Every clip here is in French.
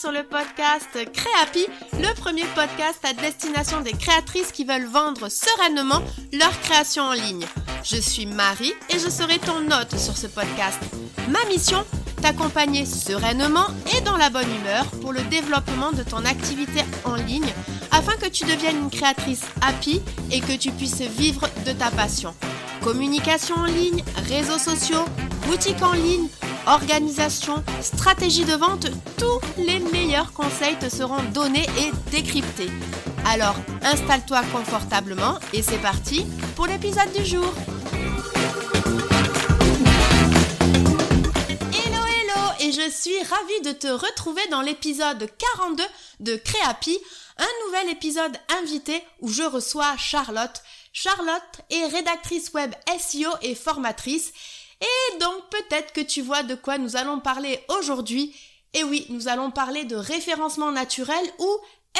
sur le podcast Créapi, le premier podcast à destination des créatrices qui veulent vendre sereinement leur création en ligne. Je suis Marie et je serai ton hôte sur ce podcast. Ma mission T'accompagner sereinement et dans la bonne humeur pour le développement de ton activité en ligne afin que tu deviennes une créatrice happy et que tu puisses vivre de ta passion. Communication en ligne, réseaux sociaux, boutique en ligne, organisation, stratégie de vente, tous les meilleurs conseils te seront donnés et décryptés. Alors installe-toi confortablement et c'est parti pour l'épisode du jour. Hello hello et je suis ravie de te retrouver dans l'épisode 42 de Créapi, un nouvel épisode invité où je reçois Charlotte. Charlotte est rédactrice web SEO et formatrice et donc peut-être que tu vois de quoi nous allons parler aujourd'hui. Et oui, nous allons parler de référencement naturel ou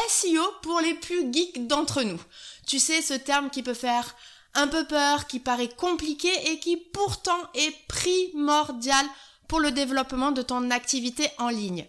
SEO pour les plus geeks d'entre nous. Tu sais, ce terme qui peut faire un peu peur, qui paraît compliqué et qui pourtant est primordial pour le développement de ton activité en ligne.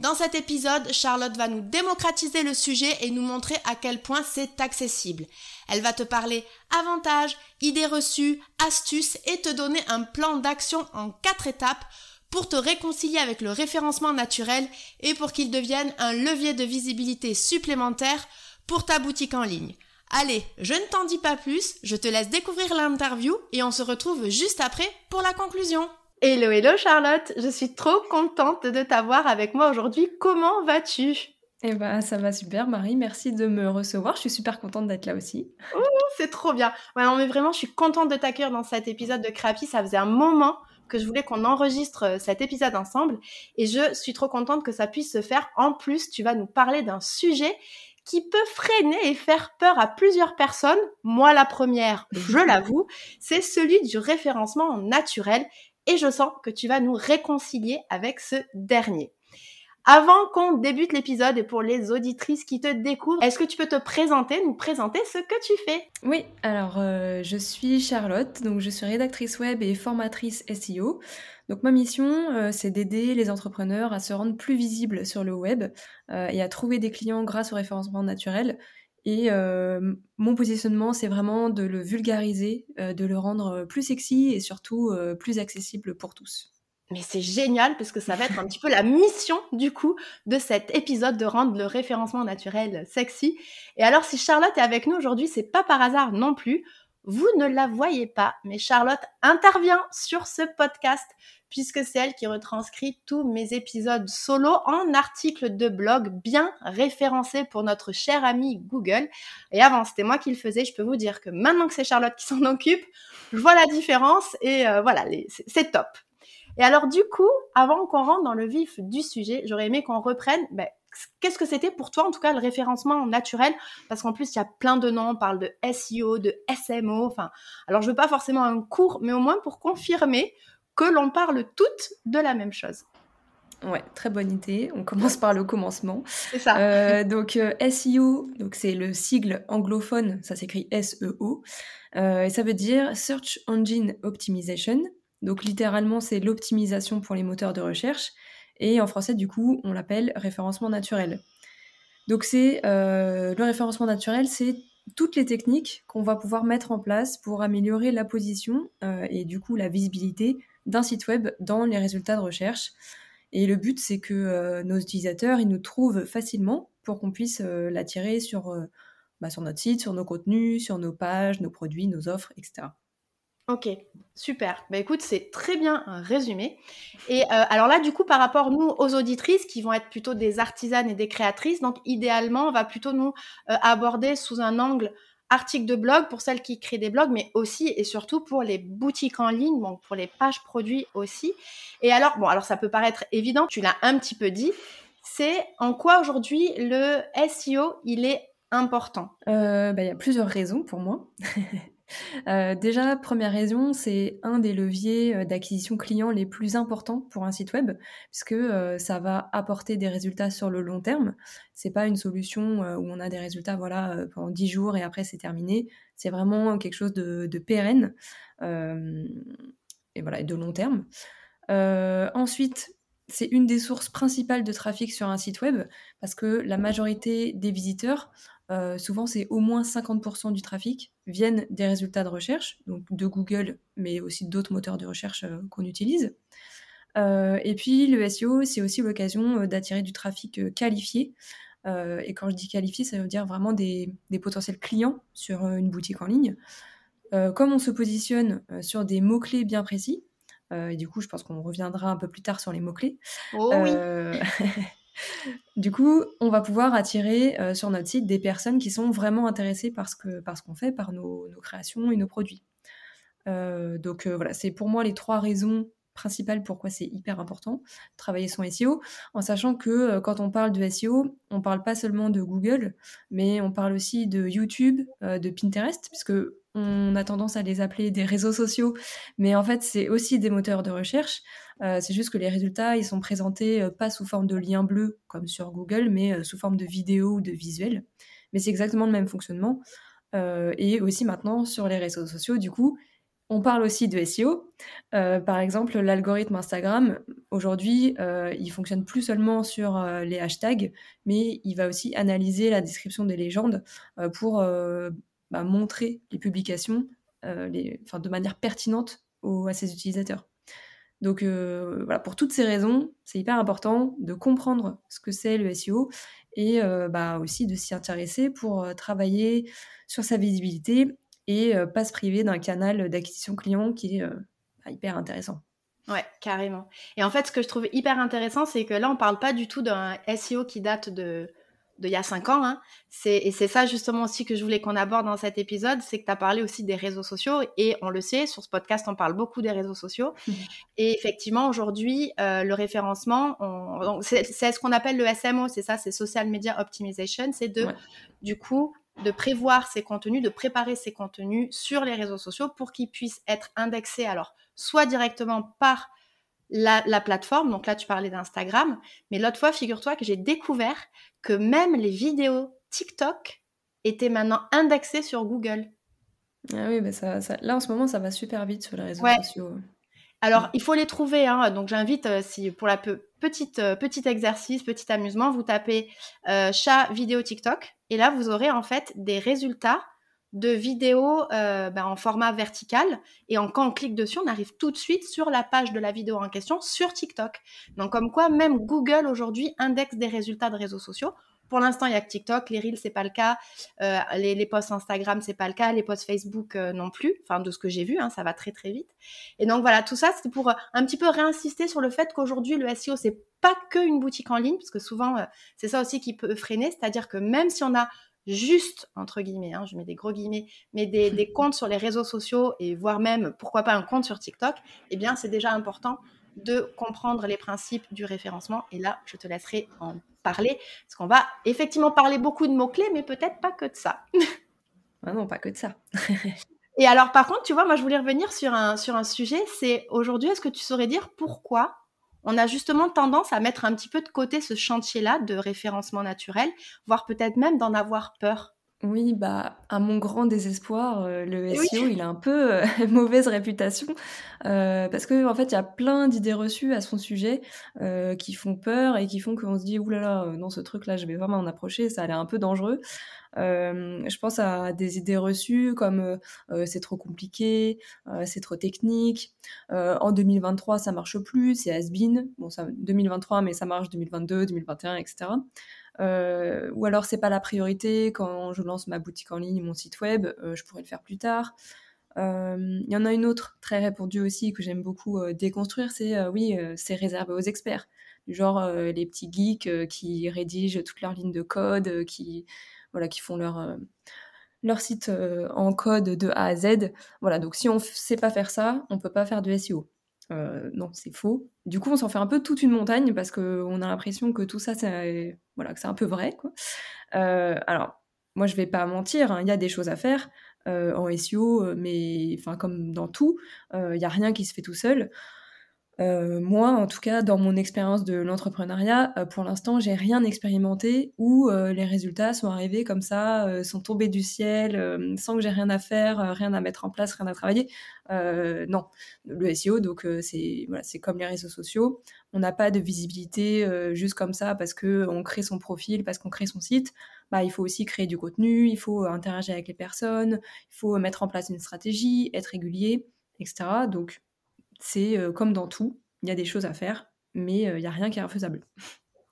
Dans cet épisode, Charlotte va nous démocratiser le sujet et nous montrer à quel point c'est accessible. Elle va te parler avantages, idées reçues, astuces et te donner un plan d'action en quatre étapes pour te réconcilier avec le référencement naturel et pour qu'il devienne un levier de visibilité supplémentaire pour ta boutique en ligne. Allez, je ne t'en dis pas plus, je te laisse découvrir l'interview et on se retrouve juste après pour la conclusion. Hello, hello Charlotte, je suis trop contente de t'avoir avec moi aujourd'hui. Comment vas-tu? Eh ben, ça va super, Marie. Merci de me recevoir. Je suis super contente d'être là aussi. Oh, c'est trop bien. Ouais, non, mais vraiment, je suis contente de t'accueillir dans cet épisode de Crappy. Ça faisait un moment que je voulais qu'on enregistre euh, cet épisode ensemble et je suis trop contente que ça puisse se faire. En plus, tu vas nous parler d'un sujet qui peut freiner et faire peur à plusieurs personnes. Moi, la première, je l'avoue, c'est celui du référencement naturel et je sens que tu vas nous réconcilier avec ce dernier. Avant qu'on débute l'épisode et pour les auditrices qui te découvrent, est-ce que tu peux te présenter, nous présenter ce que tu fais? Oui, alors euh, je suis Charlotte, donc je suis rédactrice web et formatrice SEO. Donc ma mission, euh, c'est d'aider les entrepreneurs à se rendre plus visibles sur le web euh, et à trouver des clients grâce au référencement naturel. Et mon positionnement, c'est vraiment de le vulgariser, de le rendre plus sexy et surtout plus accessible pour tous. Mais c'est génial parce que ça va être un petit peu la mission du coup de cet épisode de rendre le référencement naturel sexy. Et alors si Charlotte est avec nous aujourd'hui, c'est pas par hasard non plus. Vous ne la voyez pas, mais Charlotte intervient sur ce podcast puisque c'est elle qui retranscrit tous mes épisodes solo en articles de blog bien référencés pour notre cher ami Google. Et avant, c'était moi qui le faisais. Je peux vous dire que maintenant que c'est Charlotte qui s'en occupe, je vois la différence et euh, voilà, c'est top. Et alors du coup, avant qu'on rentre dans le vif du sujet, j'aurais aimé qu'on reprenne ben, qu'est-ce que c'était pour toi en tout cas le référencement naturel? Parce qu'en plus il y a plein de noms, on parle de SEO, de SMO, enfin alors je veux pas forcément un cours mais au moins pour confirmer que l'on parle toutes de la même chose. Ouais, très bonne idée. On commence par le commencement. C'est ça. Euh, donc euh, SEO, donc c'est le sigle anglophone, ça s'écrit SEO, euh, et ça veut dire Search Engine Optimization. Donc littéralement, c'est l'optimisation pour les moteurs de recherche. Et en français, du coup, on l'appelle référencement naturel. Donc euh, le référencement naturel, c'est toutes les techniques qu'on va pouvoir mettre en place pour améliorer la position euh, et du coup la visibilité d'un site web dans les résultats de recherche. Et le but, c'est que euh, nos utilisateurs, ils nous trouvent facilement pour qu'on puisse l'attirer sur, bah, sur notre site, sur nos contenus, sur nos pages, nos produits, nos offres, etc. Ok, super. Bah écoute, c'est très bien résumé. Et euh, alors là, du coup, par rapport nous aux auditrices qui vont être plutôt des artisanes et des créatrices, donc idéalement, on va plutôt nous euh, aborder sous un angle article de blog pour celles qui créent des blogs, mais aussi et surtout pour les boutiques en ligne, donc pour les pages produits aussi. Et alors, bon, alors ça peut paraître évident, tu l'as un petit peu dit, c'est en quoi aujourd'hui le SEO il est important? Euh, bah, il y a plusieurs raisons pour moi. Euh, déjà, première raison, c'est un des leviers euh, d'acquisition client les plus importants pour un site web, puisque euh, ça va apporter des résultats sur le long terme. C'est pas une solution où on a des résultats voilà pendant 10 jours et après c'est terminé. C'est vraiment quelque chose de, pérenne. voilà, de long terme. ensuite, c'est une des sources principales de trafic sur un site web parce que la majorité des visiteurs, souvent c'est au moins 50% du trafic, viennent des résultats de recherche, donc de Google, mais aussi d'autres moteurs de recherche qu'on utilise. et puis le SEO, c'est aussi l'occasion d'attirer du trafic qualifié. et quand je dis qualifié, ça veut dire vraiment des, des potentiels clients sur une boutique en ligne. comme on se positionne sur des mots-clés bien précis, euh, et du coup, je pense qu'on reviendra un peu plus tard sur les mots-clés. Oh oui. Euh, du coup, on va pouvoir attirer euh, sur notre site des personnes qui sont vraiment intéressées par ce qu'on fait, par nos, nos, créations et nos produits. donc voilà, c'est pour moi les trois raisons principales pourquoi c'est hyper important travailler son SEO, en sachant que quand on parle de SEO, on parle pas seulement de Google, mais on parle aussi de YouTube, de Pinterest, puisque on a tendance à les appeler des réseaux sociaux, mais en fait, c'est aussi des moteurs de recherche. Euh, c'est juste que les résultats, ils sont présentés euh, pas sous forme de liens bleus comme sur Google, mais euh, sous forme de vidéos ou de visuels. Mais c'est exactement le même fonctionnement. et aussi maintenant, sur les réseaux sociaux, du coup, on parle aussi de SEO. par exemple, l'algorithme Instagram, aujourd'hui, il fonctionne plus seulement sur les hashtags, mais il va aussi analyser la description des légendes pour bah, montrer les publications euh, de manière pertinente à ses utilisateurs. Donc euh, voilà, pour toutes ces raisons, c'est hyper important de comprendre ce que c'est le SEO et euh, bah, aussi de s'y intéresser pour travailler sur sa visibilité et pas se priver d'un canal d'acquisition client qui est bah, hyper intéressant. Ouais, carrément. Et en fait, ce que je trouve hyper intéressant, c'est que là, on parle pas du tout d'un SEO qui date de de il y a cinq ans. Hein. Et c'est ça justement aussi que je voulais qu'on aborde dans cet épisode, c'est que tu as parlé aussi des réseaux sociaux et on le sait, sur ce podcast, on parle beaucoup des réseaux sociaux. Mmh. Et effectivement, aujourd'hui, euh, le référencement, c'est ce qu'on appelle le SMO, c'est ça, c'est Social Media Optimization, c'est de, du coup, de prévoir ces contenus, de préparer ces contenus sur les réseaux sociaux pour qu'ils puissent être indexés, alors soit directement par la, plateforme, donc là tu parlais d'Instagram, mais l'autre fois, figure-toi que j'ai découvert que même les vidéos TikTok étaient maintenant indexées sur Google. Ah oui, mais ça, là en ce moment ça va super vite sur les réseaux sociaux. Alors il faut les trouver, hein. donc j'invite, euh, si pour la petite euh, petit exercice, petit amusement, vous tapez euh, chat vidéo TikTok et là vous aurez en fait des résultats de vidéos euh, ben, en format vertical. Et en, quand on clique dessus, on arrive tout de suite sur la page de la vidéo en question sur TikTok. Donc comme quoi, même Google aujourd'hui indexe des résultats de réseaux sociaux. Pour l'instant, il y a que TikTok, les Reels, c'est pas le cas, euh, les, posts Instagram, c'est pas le cas, les posts Facebook euh, non plus. Enfin, de ce que j'ai vu, hein, ça va très très vite. Et donc voilà, tout ça, c'est pour un petit peu réinsister sur le fait qu'aujourd'hui, le SEO, c'est pas que une boutique en ligne, parce que souvent, c'est ça aussi qui peut freiner, c'est-à-dire que même si on a juste, entre guillemets, hein, je mets des gros guillemets, mais des, comptes sur les réseaux sociaux et voire même, pourquoi pas un compte sur TikTok, eh bien, c'est déjà important de comprendre les principes du référencement. Et là, je te laisserai en parler, parce qu'on va effectivement parler beaucoup de mots-clés, mais peut-être pas que de ça. ah non, pas que de ça. et alors, par contre, tu vois, moi, je voulais revenir sur un, sur un sujet, c'est aujourd'hui, est-ce que tu saurais dire pourquoi on a justement tendance à mettre un petit peu de côté ce chantier-là de référencement naturel, voire peut-être même d'en avoir peur. Oui, bah, à mon grand désespoir, euh, le SEO, il a un peu euh, mauvaise réputation euh, parce que en fait, il y a plein d'idées reçues à son sujet qui font peur et qui font qu'on se dit oulala, non, ce truc-là, je vais vraiment en approcher, ça a l'air un peu dangereux. je pense à des idées reçues comme c'est trop compliqué, c'est trop technique. en 2023, ça marche plus, c'est has-been. Bon, ça 2023, mais ça marche 2022, 2021, etc. Euh, ou alors c'est pas la priorité quand je lance ma boutique en ligne, mon site web, euh, je pourrais le faire plus tard. Euh, il y en a une autre très répandue aussi que j'aime beaucoup déconstruire, c'est oui, c'est réservé aux experts, genre les petits geeks qui rédigent toutes leurs lignes de code, qui voilà, qui font leur leur site en code de A à Z. Voilà, donc si on sait pas faire ça, on peut pas faire de SEO. Euh, non, c'est faux. Du coup, on s'en fait un peu toute une montagne parce qu'on a l'impression que tout ça, c'est voilà, un peu vrai. Euh, alors, moi, je vais pas mentir, hein, il y a des choses à faire euh, en SEO, mais comme dans tout, il n'y a rien qui se fait tout seul. Euh, moi, en tout cas, dans mon expérience de l'entrepreneuriat, euh, pour l'instant, j'ai rien expérimenté où euh, les résultats sont arrivés comme ça, sont tombés du ciel, sans que j'ai rien à faire, rien à mettre en place, rien à travailler. non, le SEO, donc c'est voilà, c'est comme les réseaux sociaux. On n'a pas de visibilité juste comme ça parce que on crée son profil, parce qu'on crée son site. Bah, il faut aussi créer du contenu, il faut interagir avec les personnes, il faut mettre en place une stratégie, être régulier, etc. Donc c'est euh, comme dans tout, il y a des choses à faire, mais euh, il n'y a rien qui est infaisable.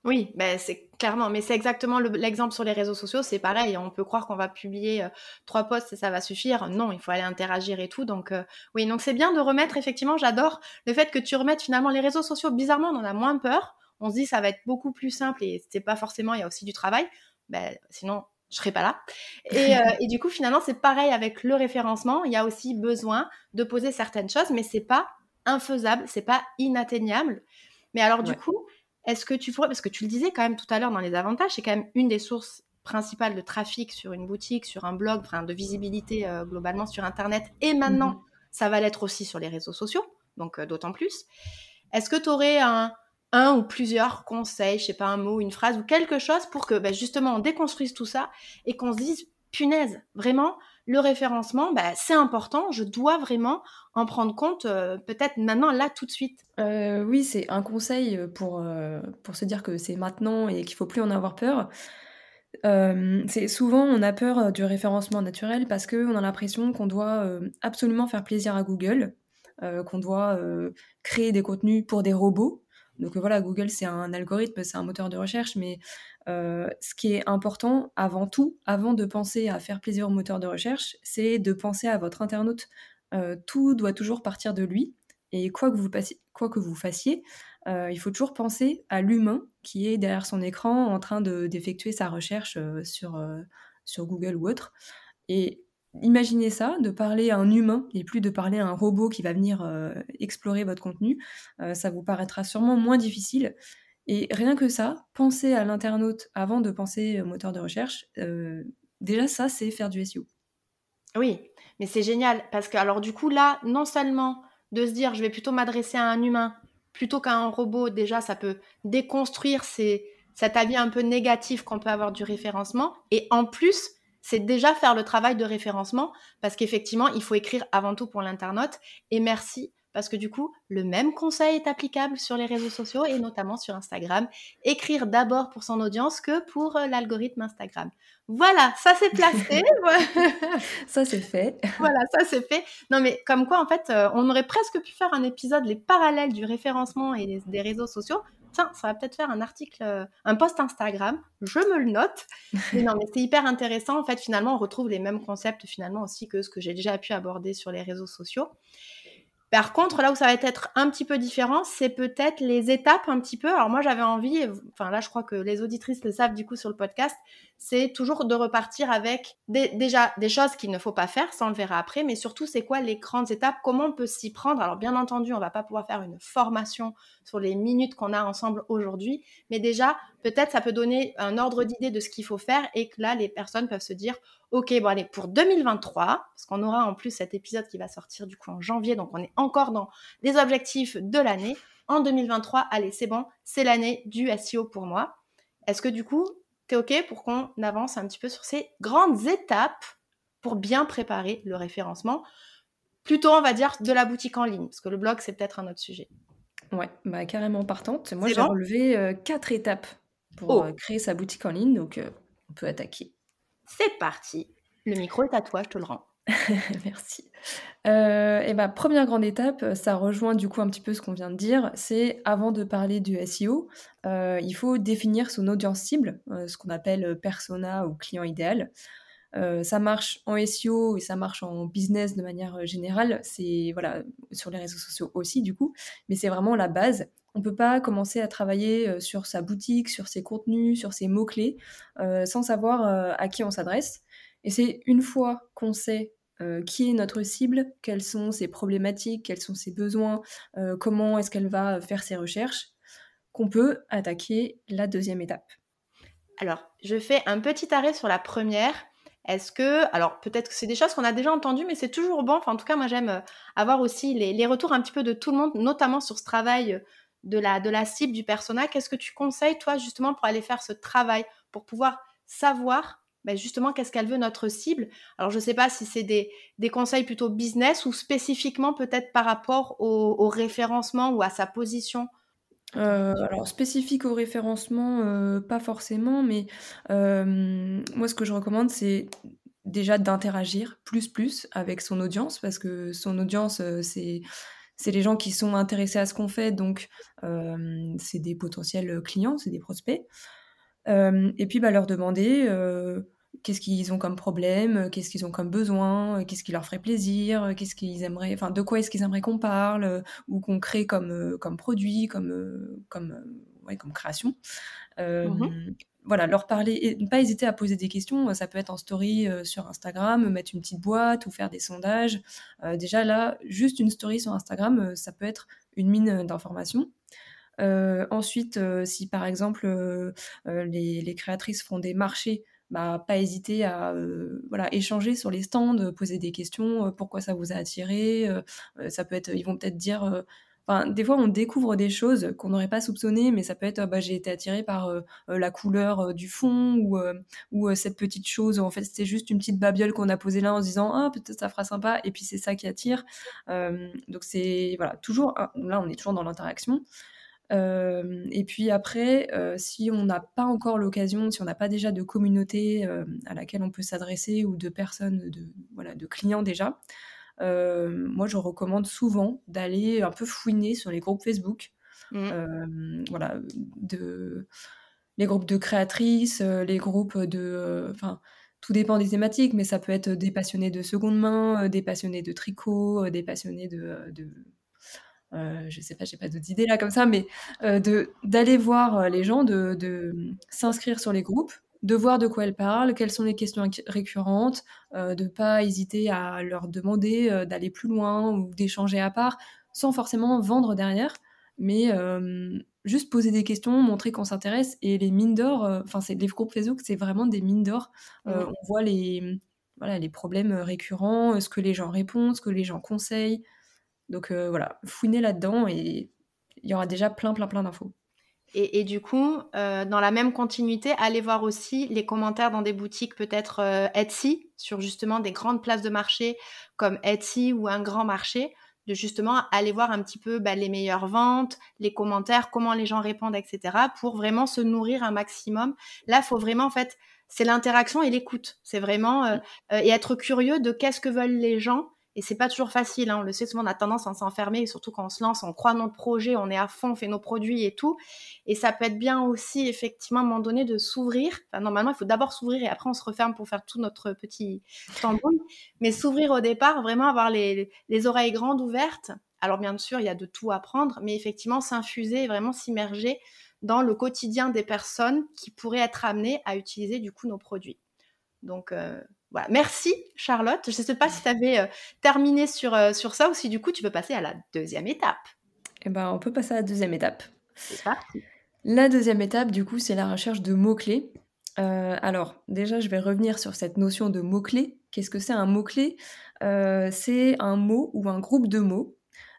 Oui, ben c'est clairement, mais c'est exactement l'exemple sur les réseaux sociaux, c'est pareil, on peut croire qu'on va publier euh, trois posts et ça va suffire. Non, il faut aller interagir et tout. Donc oui, donc c'est bien de remettre, effectivement, j'adore le fait que tu remettes finalement les réseaux sociaux. Bizarrement, on en a moins peur. On se dit ça va être beaucoup plus simple et c'est pas forcément, il y a aussi du travail. Ben, sinon, je serais pas là. Et, et du coup, finalement, c'est pareil avec le référencement. Il y a aussi besoin de poser certaines choses, mais c'est pas infaisable, c'est pas inatteignable. Mais alors du coup, est-ce que tu pourrais, parce que tu le disais quand même tout à l'heure dans les avantages, c'est quand même une des sources principales de trafic sur une boutique, sur un blog, enfin de visibilité euh, globalement sur Internet, et maintenant mhm. ça va l'être aussi sur les réseaux sociaux, donc euh, d'autant plus. Est-ce que tu aurais un, un ou plusieurs conseils, je sais pas un mot, une phrase ou quelque chose pour que bah, justement on déconstruise tout ça et qu'on se dise punaise, vraiment, le référencement, bah, c'est important, je dois vraiment en prendre compte, euh, peut-être maintenant, là, tout de suite. Euh, oui, c'est un conseil pour, euh, pour se dire que c'est maintenant et qu'il faut plus en avoir peur. c'est souvent on a peur du référencement naturel parce qu'on a l'impression qu'on doit absolument faire plaisir à Google, qu'on doit créer des contenus pour des robots. Donc voilà, Google c'est un algorithme, c'est un moteur de recherche, mais ce qui est important avant tout, avant de penser à faire plaisir au moteur de recherche, c'est de penser à votre internaute. Euh, tout doit toujours partir de lui. Et quoi que vous, quoi que vous fassiez, euh, il faut toujours penser à l'humain qui est derrière son écran en train d'effectuer sa recherche sur, sur Google ou autre. Et imaginez ça, de parler à un humain et plus de parler à un robot qui va venir explorer votre contenu. ça vous paraîtra sûrement moins difficile. Et rien que ça, penser à l'internaute avant de penser au moteur de recherche, euh, déjà ça, c'est faire du SEO. Oui, mais c'est génial parce que alors du coup là, non seulement de se dire je vais plutôt m'adresser à un humain plutôt qu'à un robot, déjà ça peut déconstruire cet avis un peu négatif qu'on peut avoir du référencement. Et en plus, c'est déjà faire le travail de référencement parce qu'effectivement, il faut écrire avant tout pour l'internaute. Et merci parce que du coup, le même conseil est applicable sur les réseaux sociaux et notamment sur Instagram. Écrire d'abord pour son audience que pour euh, l'algorithme Instagram. Voilà, ça c'est placé. ça c'est fait. Voilà, ça c'est fait. Non mais comme quoi en fait, euh, on aurait presque pu faire un épisode les parallèles du référencement et des, réseaux sociaux. Tiens, ça va peut-être faire un article, euh, un post Instagram. Je me le note. Mais non, mais c'est hyper intéressant. En fait, finalement, on retrouve les mêmes concepts finalement aussi que ce que j'ai déjà pu aborder sur les réseaux sociaux. Par contre, là où ça va être un petit peu différent, c'est peut-être les étapes un petit peu. Alors moi, j'avais envie, enfin là, je crois que les auditrices le savent du coup sur le podcast, c'est toujours de repartir avec déjà des choses qu'il ne faut pas faire, ça on le verra après, mais surtout c'est quoi les grandes étapes, comment on peut s'y prendre? Alors bien entendu, on va pas pouvoir faire une formation sur les minutes qu'on a ensemble aujourd'hui, mais déjà peut-être ça peut donner un ordre d'idée de ce qu'il faut faire et que là les personnes peuvent se dire ok bon allez pour 2023 parce qu'on aura en plus cet épisode qui va sortir du coup en janvier donc on est encore dans les objectifs de l'année. En 2023, allez c'est bon, c'est l'année du SEO pour moi. Est-ce que du coup OK pour qu'on avance un petit peu sur ces grandes étapes pour bien préparer le référencement? Plutôt, on va dire, de la boutique en ligne, parce que le blog, c'est peut-être un autre sujet. Ouais, bah, carrément partante. Moi, j'ai relevé euh, quatre étapes pour oh. euh, créer sa boutique en ligne, donc euh, on peut attaquer. C'est parti. Le micro est à toi, je te le rends. Merci. Euh, et bah, première grande étape, ça rejoint du coup un petit peu ce qu'on vient de dire, c'est avant de parler du SEO, euh, il faut définir son audience cible, euh, ce qu'on appelle persona ou client idéal. ça marche en SEO et ça marche en business de manière générale, c'est voilà sur les réseaux sociaux aussi du coup, mais c'est vraiment la base. On peut pas commencer à travailler sur sa boutique, sur ses contenus, sur ses mots clés, sans savoir à qui on s'adresse. Et c'est une fois qu'on sait euh, qui est notre cible, quelles sont ses problématiques, quels sont ses besoins, euh, comment est-ce qu'elle va faire ses recherches, qu'on peut attaquer la deuxième étape. Alors, je fais un petit arrêt sur la première. Est-ce que, alors peut-être que c'est des choses qu'on a déjà entendues, mais c'est toujours bon. Enfin, en tout cas, moi j'aime euh, avoir aussi les, retours un petit peu de tout le monde, notamment sur ce travail de la, de la cible du persona. Qu'est-ce que tu conseilles, toi, justement, pour aller faire ce travail, pour pouvoir savoir ben, justement qu'est-ce qu'elle veut notre cible? Alors je ne sais pas si c'est des, conseils plutôt business ou spécifiquement peut-être par rapport au, référencement ou à sa position. Euh, alors spécifique au référencement, euh, pas forcément, mais euh, moi ce que je recommande c'est déjà d'interagir plus plus avec son audience parce que son audience c'est c'est les gens qui sont intéressés à ce qu'on fait donc c'est des potentiels clients, c'est des prospects. et puis bah, leur demander qu'est-ce qu'ils ont comme problème, qu'est-ce qu'ils ont comme besoin, qu'est-ce qui leur ferait plaisir, qu'est-ce qu'ils aimeraient, enfin de quoi est-ce qu'ils aimeraient qu'on parle ou qu'on crée comme, comme produit, comme, comme, ouais, comme création. Mmh voilà, leur parler et ne pas hésiter à poser des questions. Ça peut être en story sur Instagram, mettre une petite boîte ou faire des sondages. déjà là, juste une story sur Instagram, ça peut être une mine d'informations. ensuite, si par exemple les, les, créatrices font des marchés bah, pas hésiter à voilà, échanger sur les stands, poser des questions, pourquoi ça vous a attiré. ça peut être, ils vont peut-être dire. Enfin, des fois, on découvre des choses qu'on n'aurait pas soupçonnées, mais ça peut être, bah, j'ai été attiré par la couleur du fond ou, ou cette petite chose. En fait, c'était juste une petite babiole qu'on a posée là en se disant, ah, peut-être ça fera sympa, et puis c'est ça qui attire. donc, c'est, voilà, toujours, là, on est toujours dans l'interaction. Euh, et puis après, euh, si on n'a pas encore l'occasion, si on n'a pas déjà de communauté euh, à laquelle on peut s'adresser ou de personnes, de, voilà, de clients déjà, moi je recommande souvent d'aller un peu fouiner sur les groupes Facebook. Mmh. voilà, de, les groupes de créatrices, les groupes de. Enfin, tout dépend des thématiques, mais ça peut être des passionnés de seconde main, des passionnés de tricot, des passionnés de, de euh, je sais pas, j'ai pas d'autres idées là comme ça, mais euh, d'aller voir euh, les gens, de, de s'inscrire sur les groupes, de voir de quoi elles parlent, quelles sont les questions récurrentes, euh, de pas hésiter à leur demander d'aller plus loin ou d'échanger à part, sans forcément vendre derrière, mais juste poser des questions, montrer qu'on s'intéresse. Et les mines d'or, enfin, c'est les groupes Facebook, c'est vraiment des mines d'or. On voit les, voilà, les problèmes récurrents, ce que les gens répondent, ce que les gens conseillent. Donc euh, voilà, fouiner là-dedans et il y aura déjà plein, plein, plein d'infos. Et, du coup, euh, dans la même continuité, allez voir aussi les commentaires dans des boutiques peut-être euh, Etsy, sur justement des grandes places de marché comme Etsy ou un grand marché, de justement aller voir un petit peu bah, les meilleures ventes, les commentaires, comment les gens répondent, etc., pour vraiment se nourrir un maximum. Là, il faut vraiment, en fait, c'est l'interaction et l'écoute. C'est vraiment, et être curieux de qu'est-ce que veulent les gens et c'est pas toujours facile, hein. on le sait souvent, on a tendance à s'enfermer, surtout quand on se lance, on croit notre projet, on est à fond, on fait nos produits et tout. Et ça peut être bien aussi, effectivement, à un moment donné, de s'ouvrir. Normalement, il faut d'abord s'ouvrir et après on se referme pour faire tout notre petit tambouille. Mais s'ouvrir au départ, vraiment avoir les, les oreilles grandes ouvertes. Alors bien sûr, il y a de tout à apprendre, mais effectivement, s'infuser vraiment s'immerger dans le quotidien des personnes qui pourraient être amenées à utiliser du coup nos produits. Donc, euh, Merci Charlotte. Je ne sais pas si tu avais euh, terminé sur, euh, sur ça ou si du coup tu peux passer à la deuxième étape. Eh ben, on peut passer à la deuxième étape. C'est parti. La deuxième étape, du coup, c'est la recherche de mots-clés. Euh, alors, déjà, je vais revenir sur cette notion de mots-clés. Qu'est-ce que c'est un mot-clé? C'est un mot ou un groupe de mots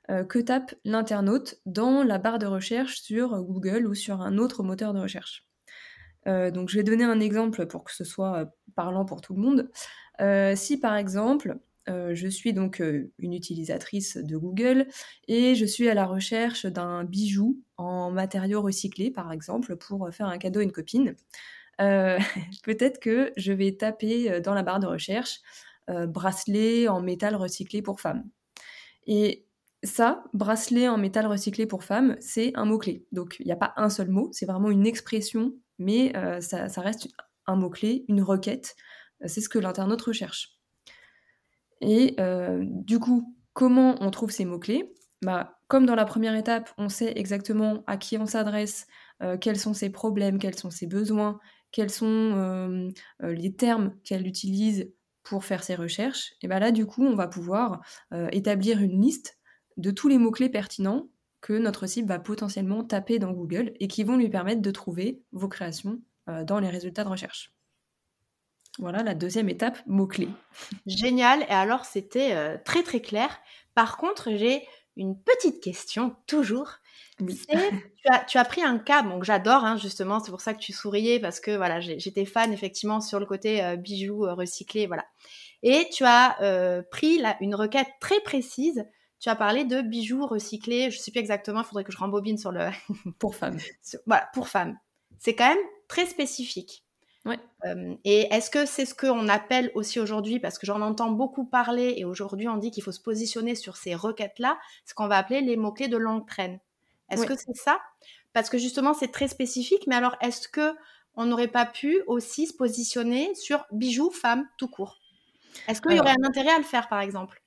que tape l'internaute dans la barre de recherche sur Google ou sur un autre moteur de recherche. Donc je vais donner un exemple pour que ce soit parlant pour tout le monde. Euh, si par exemple, je suis donc une utilisatrice de Google et je suis à la recherche d'un bijou en matériaux recyclés, par exemple, pour faire un cadeau à une copine. Peut-être que je vais taper dans la barre de recherche bracelet en métal recyclé pour femmes. Et ça, bracelet en métal recyclé pour femmes, c'est un mot-clé. Donc il n'y a pas un seul mot, c'est vraiment une expression mais euh, ça, reste un mot-clé, une requête. Euh, c'est ce que l'internaute recherche. Et euh, du coup, comment on trouve ces mots-clés? Bah, Comme dans la première étape, on sait exactement à qui on s'adresse, quels sont ses problèmes, quels sont ses besoins, quels sont les termes qu'elle utilise pour faire ses recherches. Et bien là, du coup, on va pouvoir établir une liste de tous les mots-clés pertinents que notre cible va potentiellement taper dans Google et qui vont lui permettre de trouver vos créations euh, dans les résultats de recherche. Voilà la deuxième étape, mots-clés. Génial. Et alors, c'était euh, très très clair. Par contre, j'ai une petite question, toujours. Tu, as, tu, as, pris un cas, donc j'adore hein, justement, c'est pour ça que tu souriais, parce que voilà, j'étais fan effectivement sur le côté euh, bijoux euh, recyclés, voilà. Et tu as pris là, une requête très précise. Tu as parlé de bijoux recyclés, je ne sais plus exactement, il faudrait que je rembobine sur le. pour femmes. voilà, pour femmes. C'est quand même très spécifique. Ouais. et est-ce que c'est ce qu'on appelle aussi aujourd'hui, parce que j'en entends beaucoup parler, et aujourd'hui on dit qu'il faut se positionner sur ces requêtes-là, ce qu'on va appeler les mots-clés de longue traîne. Est-ce que c'est ça? Parce que justement c'est très spécifique, mais alors est-ce que on n'aurait pas pu aussi se positionner sur bijoux femmes tout court? Est-ce qu'il y aurait un intérêt à le faire par exemple?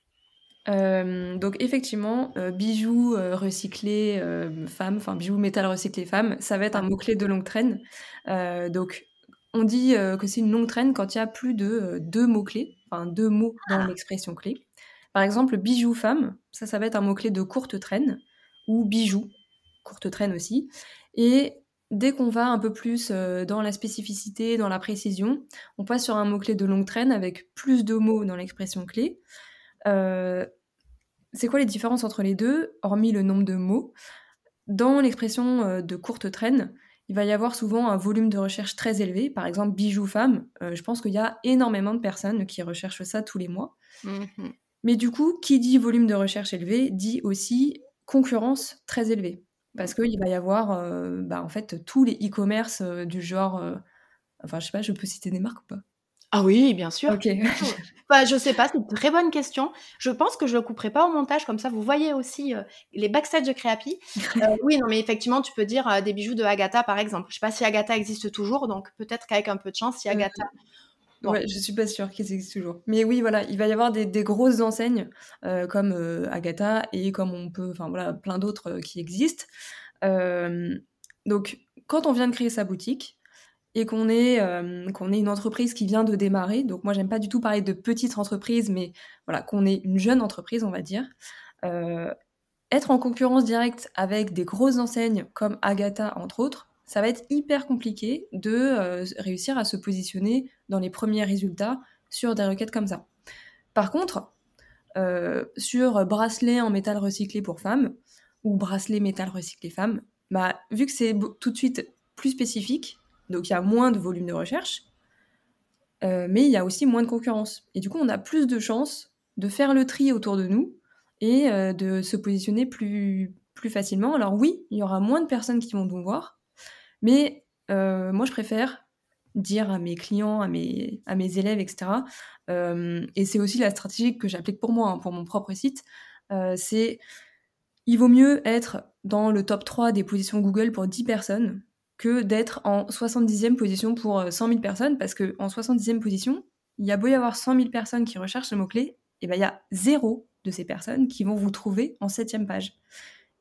Donc effectivement, bijoux recyclés femmes, enfin bijoux métal recyclé femmes, ça va être un mot-clé de longue traîne. donc on dit euh, que c'est une longue traîne quand il y a plus de euh, deux mots-clés, enfin deux mots dans ah. l'expression clé. Par exemple, bijou femme, ça, ça va être un mot-clé de courte traîne, ou bijou, courte traîne aussi. Et dès qu'on va un peu plus euh, dans la spécificité, dans la précision, on passe sur un mot-clé de longue traîne avec plus de mots dans l'expression clé. C'est quoi les différences entre les deux, hormis le nombre de mots? Dans l'expression de courte traîne, il va y avoir souvent un volume de recherche très élevé. Par exemple, bijoux femmes, euh, je pense qu'il y a énormément de personnes qui recherchent ça tous les mois. Mhm. Mais du coup, qui dit volume de recherche élevé dit aussi concurrence très élevée. Parce qu'il va y avoir euh, bah, en fait tous les e-commerce euh, du genre. enfin, je sais pas, je peux citer des marques ou pas? Ah oui, bien sûr. Ok. bah, je sais pas, c'est une très bonne question. Je pense que je le couperai pas au montage, comme ça vous voyez aussi euh, les backstage de Créapi. Euh, oui, non, mais effectivement, tu peux dire euh, des bijoux de Agatha, par exemple. Je sais pas si Agatha existe toujours, donc peut-être qu'avec un peu de chance, si Agatha. Ouais, je suis pas sûre qu'ils existent toujours. Mais oui, voilà, il va y avoir des, grosses enseignes comme Agatha et comme on peut, enfin voilà, plein d'autres qui existent. donc, quand on vient de créer sa boutique, et qu'on est, euh, qu'on est une entreprise qui vient de démarrer. Donc moi, j'aime pas du tout parler de petite entreprise, mais voilà, qu'on est une jeune entreprise, on va dire. Euh, être en concurrence directe avec des grosses enseignes comme Agatha, entre autres, ça va être hyper compliqué de euh, réussir à se positionner dans les premiers résultats sur des requêtes comme ça. Par contre, sur bracelet en métal recyclé pour femmes ou bracelet métal recyclé femmes, bah, vu que c'est tout de suite plus spécifique, donc il y a moins de volume de recherche, euh, mais il y a aussi moins de concurrence. Et du coup, on a plus de chances de faire le tri autour de nous et euh, de se positionner plus, facilement. Alors oui, il y aura moins de personnes qui vont nous voir, mais euh, moi je préfère dire à mes clients, à mes, à mes élèves, etc. et c'est aussi la stratégie que j'applique pour moi, hein, pour mon propre site. c'est il vaut mieux être dans le top 3 des positions Google pour 10 personnes que d'être en 70e position pour 100 euh, 000 personnes, parce qu'en 70e position, il y a beau y avoir 100 000 personnes qui recherchent le mot-clé, et ben il y a zéro de ces personnes qui vont vous trouver en 7e page.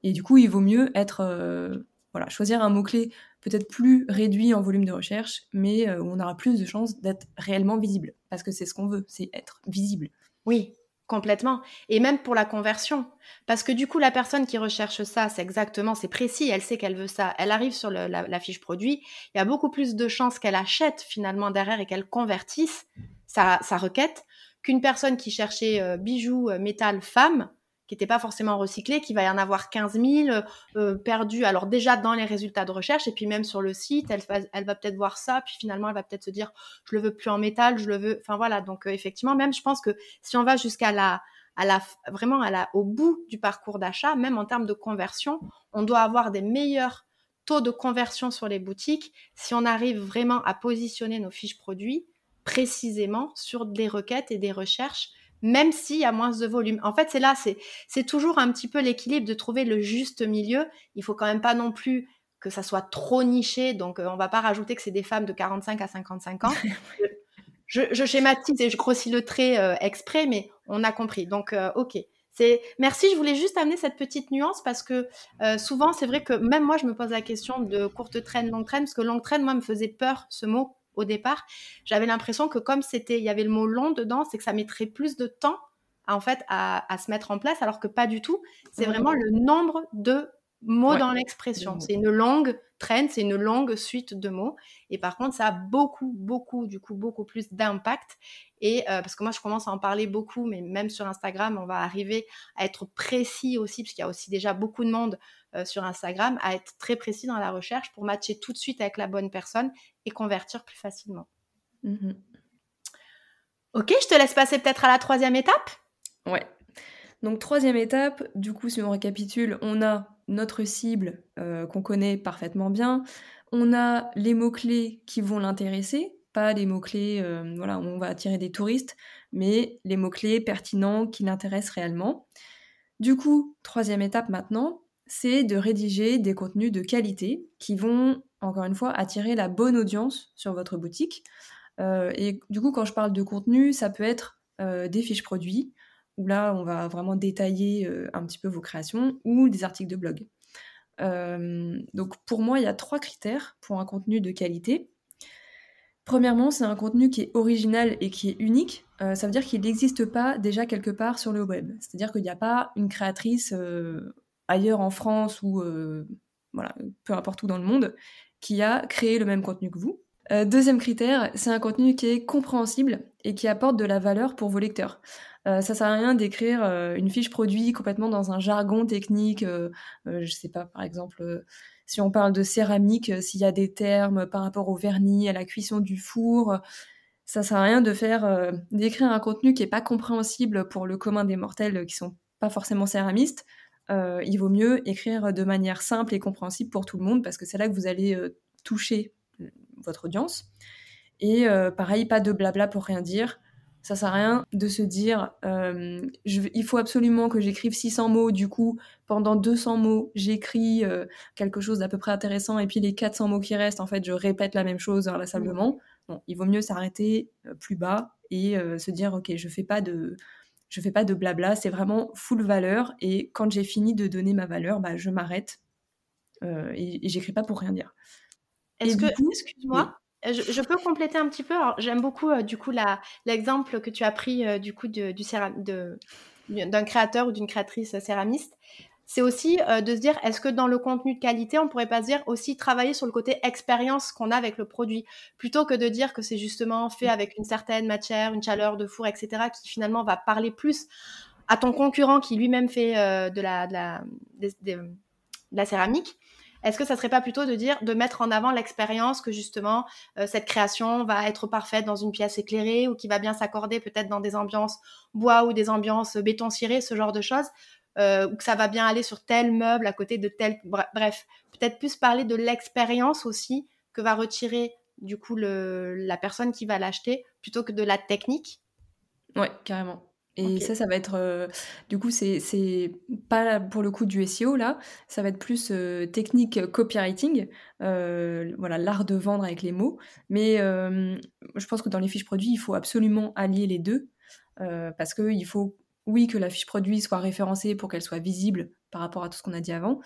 Et du coup, il vaut mieux être, euh, voilà, choisir un mot-clé peut-être plus réduit en volume de recherche, mais euh, où on aura plus de chances d'être réellement visible, parce que c'est ce qu'on veut, c'est être visible. Oui, Complètement. Et même pour la conversion. Parce que du coup, la personne qui recherche ça, c'est exactement, c'est précis, elle sait qu'elle veut ça. Elle arrive sur la, fiche produit. Il y a beaucoup plus de chances qu'elle achète finalement derrière et qu'elle convertisse sa, requête qu'une personne qui cherchait euh, bijoux, euh, métal, femme qui n'était pas forcément recyclé, qui va y en avoir 15 000 euh, perdus. Alors déjà dans les résultats de recherche, et puis même sur le site, elle, va peut-être voir ça, puis finalement elle va peut-être se dire, je le veux plus en métal, je le veux. Enfin voilà, donc euh, effectivement, même je pense que si on va jusqu'à la, vraiment au bout du parcours d'achat, même en termes de conversion, on doit avoir des meilleurs taux de conversion sur les boutiques si on arrive vraiment à positionner nos fiches produits précisément sur des requêtes et des recherches même s'il y a moins de volume. En fait, c'est là, c'est toujours un petit peu l'équilibre de trouver le juste milieu. Il faut quand même pas non plus que ça soit trop niché. Donc, euh, on va pas rajouter que c'est des femmes de 45 à 55 ans. je, schématise et je grossis le trait euh, exprès, mais on a compris. Donc, euh, ok. C'est merci. Je voulais juste amener cette petite nuance parce que souvent, c'est vrai que même moi, je me pose la question de courte traîne, longue traîne, parce que longue traîne, moi, me faisait peur ce mot au départ, j'avais l'impression que comme c'était, il y avait le mot long dedans, c'est que ça mettrait plus de temps en fait à, se mettre en place, alors que pas du tout. C'est vraiment le nombre de mot dans l'expression. C'est une longue traîne, c'est une longue suite de mots. Et par contre, ça a beaucoup, beaucoup, du coup, beaucoup plus d'impact. Et euh, parce que moi, je commence à en parler beaucoup, mais même sur Instagram, on va arriver à être précis aussi, parce qu'il y a aussi déjà beaucoup de monde euh, sur Instagram, à être très précis dans la recherche pour matcher tout de suite avec la bonne personne et convertir plus facilement. Mmh ok, je te laisse passer peut-être à la troisième étape. Ouais. Donc troisième étape, du coup, si on récapitule, on a notre cible euh, qu'on connaît parfaitement bien, on a les mots-clés qui vont l'intéresser, pas les mots-clés, euh, voilà, on va attirer des touristes, mais les mots-clés pertinents qui l'intéressent réellement. Du coup, troisième étape maintenant, c'est de rédiger des contenus de qualité qui vont, encore une fois, attirer la bonne audience sur votre boutique. Euh, et du coup, quand je parle de contenu, ça peut être des fiches produits, où là, on va vraiment détailler euh, un petit peu vos créations, ou des articles de blog. Euh, donc pour moi, il y a trois critères pour un contenu de qualité. Premièrement, c'est un contenu qui est original et qui est unique. Euh, ça veut dire qu'il n'existe pas déjà quelque part sur le web. C'est-à-dire qu'il n'y a pas une créatrice ailleurs en France ou voilà, peu importe où dans le monde qui a créé le même contenu que vous. deuxième critère, c'est un contenu qui est compréhensible et qui apporte de la valeur pour vos lecteurs. Euh, ça sert à rien d'écrire euh, une fiche produit complètement dans un jargon technique. Euh, je sais pas, par exemple, si on parle de céramique, s'il y a des termes par rapport au vernis, à la cuisson du four, ça sert à rien de faire d'écrire un contenu qui est pas compréhensible pour le commun des mortels qui sont pas forcément céramistes. il vaut mieux écrire de manière simple et compréhensible pour tout le monde parce que c'est là que vous allez toucher votre audience. Et pareil, pas de blabla pour rien dire. Ça sert à rien de se dire euh, il faut absolument que j'écrive 600 mots, du coup, pendant 200 mots, j'écris euh, quelque chose d'à peu près intéressant, et puis les 400 mots qui restent, en fait, je répète la même chose inlassablement. Bon, il vaut mieux s'arrêter euh, plus bas et se dire ok, je fais pas de je fais pas de blabla, c'est vraiment full valeur, et quand j'ai fini de donner ma valeur, bah, je m'arrête et, et j'écris pas pour rien dire. Est-ce que, excuse-moi, euh, je, peux compléter un petit peu. J'aime beaucoup euh, du coup l'exemple que tu as pris euh, du coup de, du d'un créateur ou d'une créatrice céramiste. C'est aussi de se dire, est-ce que dans le contenu de qualité, on pourrait pas se dire aussi travailler sur le côté expérience qu'on a avec le produit, plutôt que de dire que c'est justement fait avec une certaine matière, une chaleur de four, etc., qui finalement va parler plus à ton concurrent qui lui-même fait de la céramique est-ce que ça serait pas plutôt de dire, de mettre en avant l'expérience que justement euh, cette création va être parfaite dans une pièce éclairée ou qui va bien s'accorder peut-être dans des ambiances bois ou des ambiances béton ciré, ce genre de choses, euh, ou que ça va bien aller sur tel meuble à côté de tel, bref, peut-être plus parler de l'expérience aussi que va retirer du coup la personne qui va l'acheter plutôt que de la technique? Ouais, carrément. Et ça, ça va être. Euh, du coup, c'est pas pour le coup du SEO là, ça va être plus euh, technique copywriting, euh, voilà, l'art de vendre avec les mots. Mais je pense que dans les fiches produits, il faut absolument allier les deux parce qu'il faut, oui, que la fiche produit soit référencée pour qu'elle soit visible par rapport à tout ce qu'on a dit avant,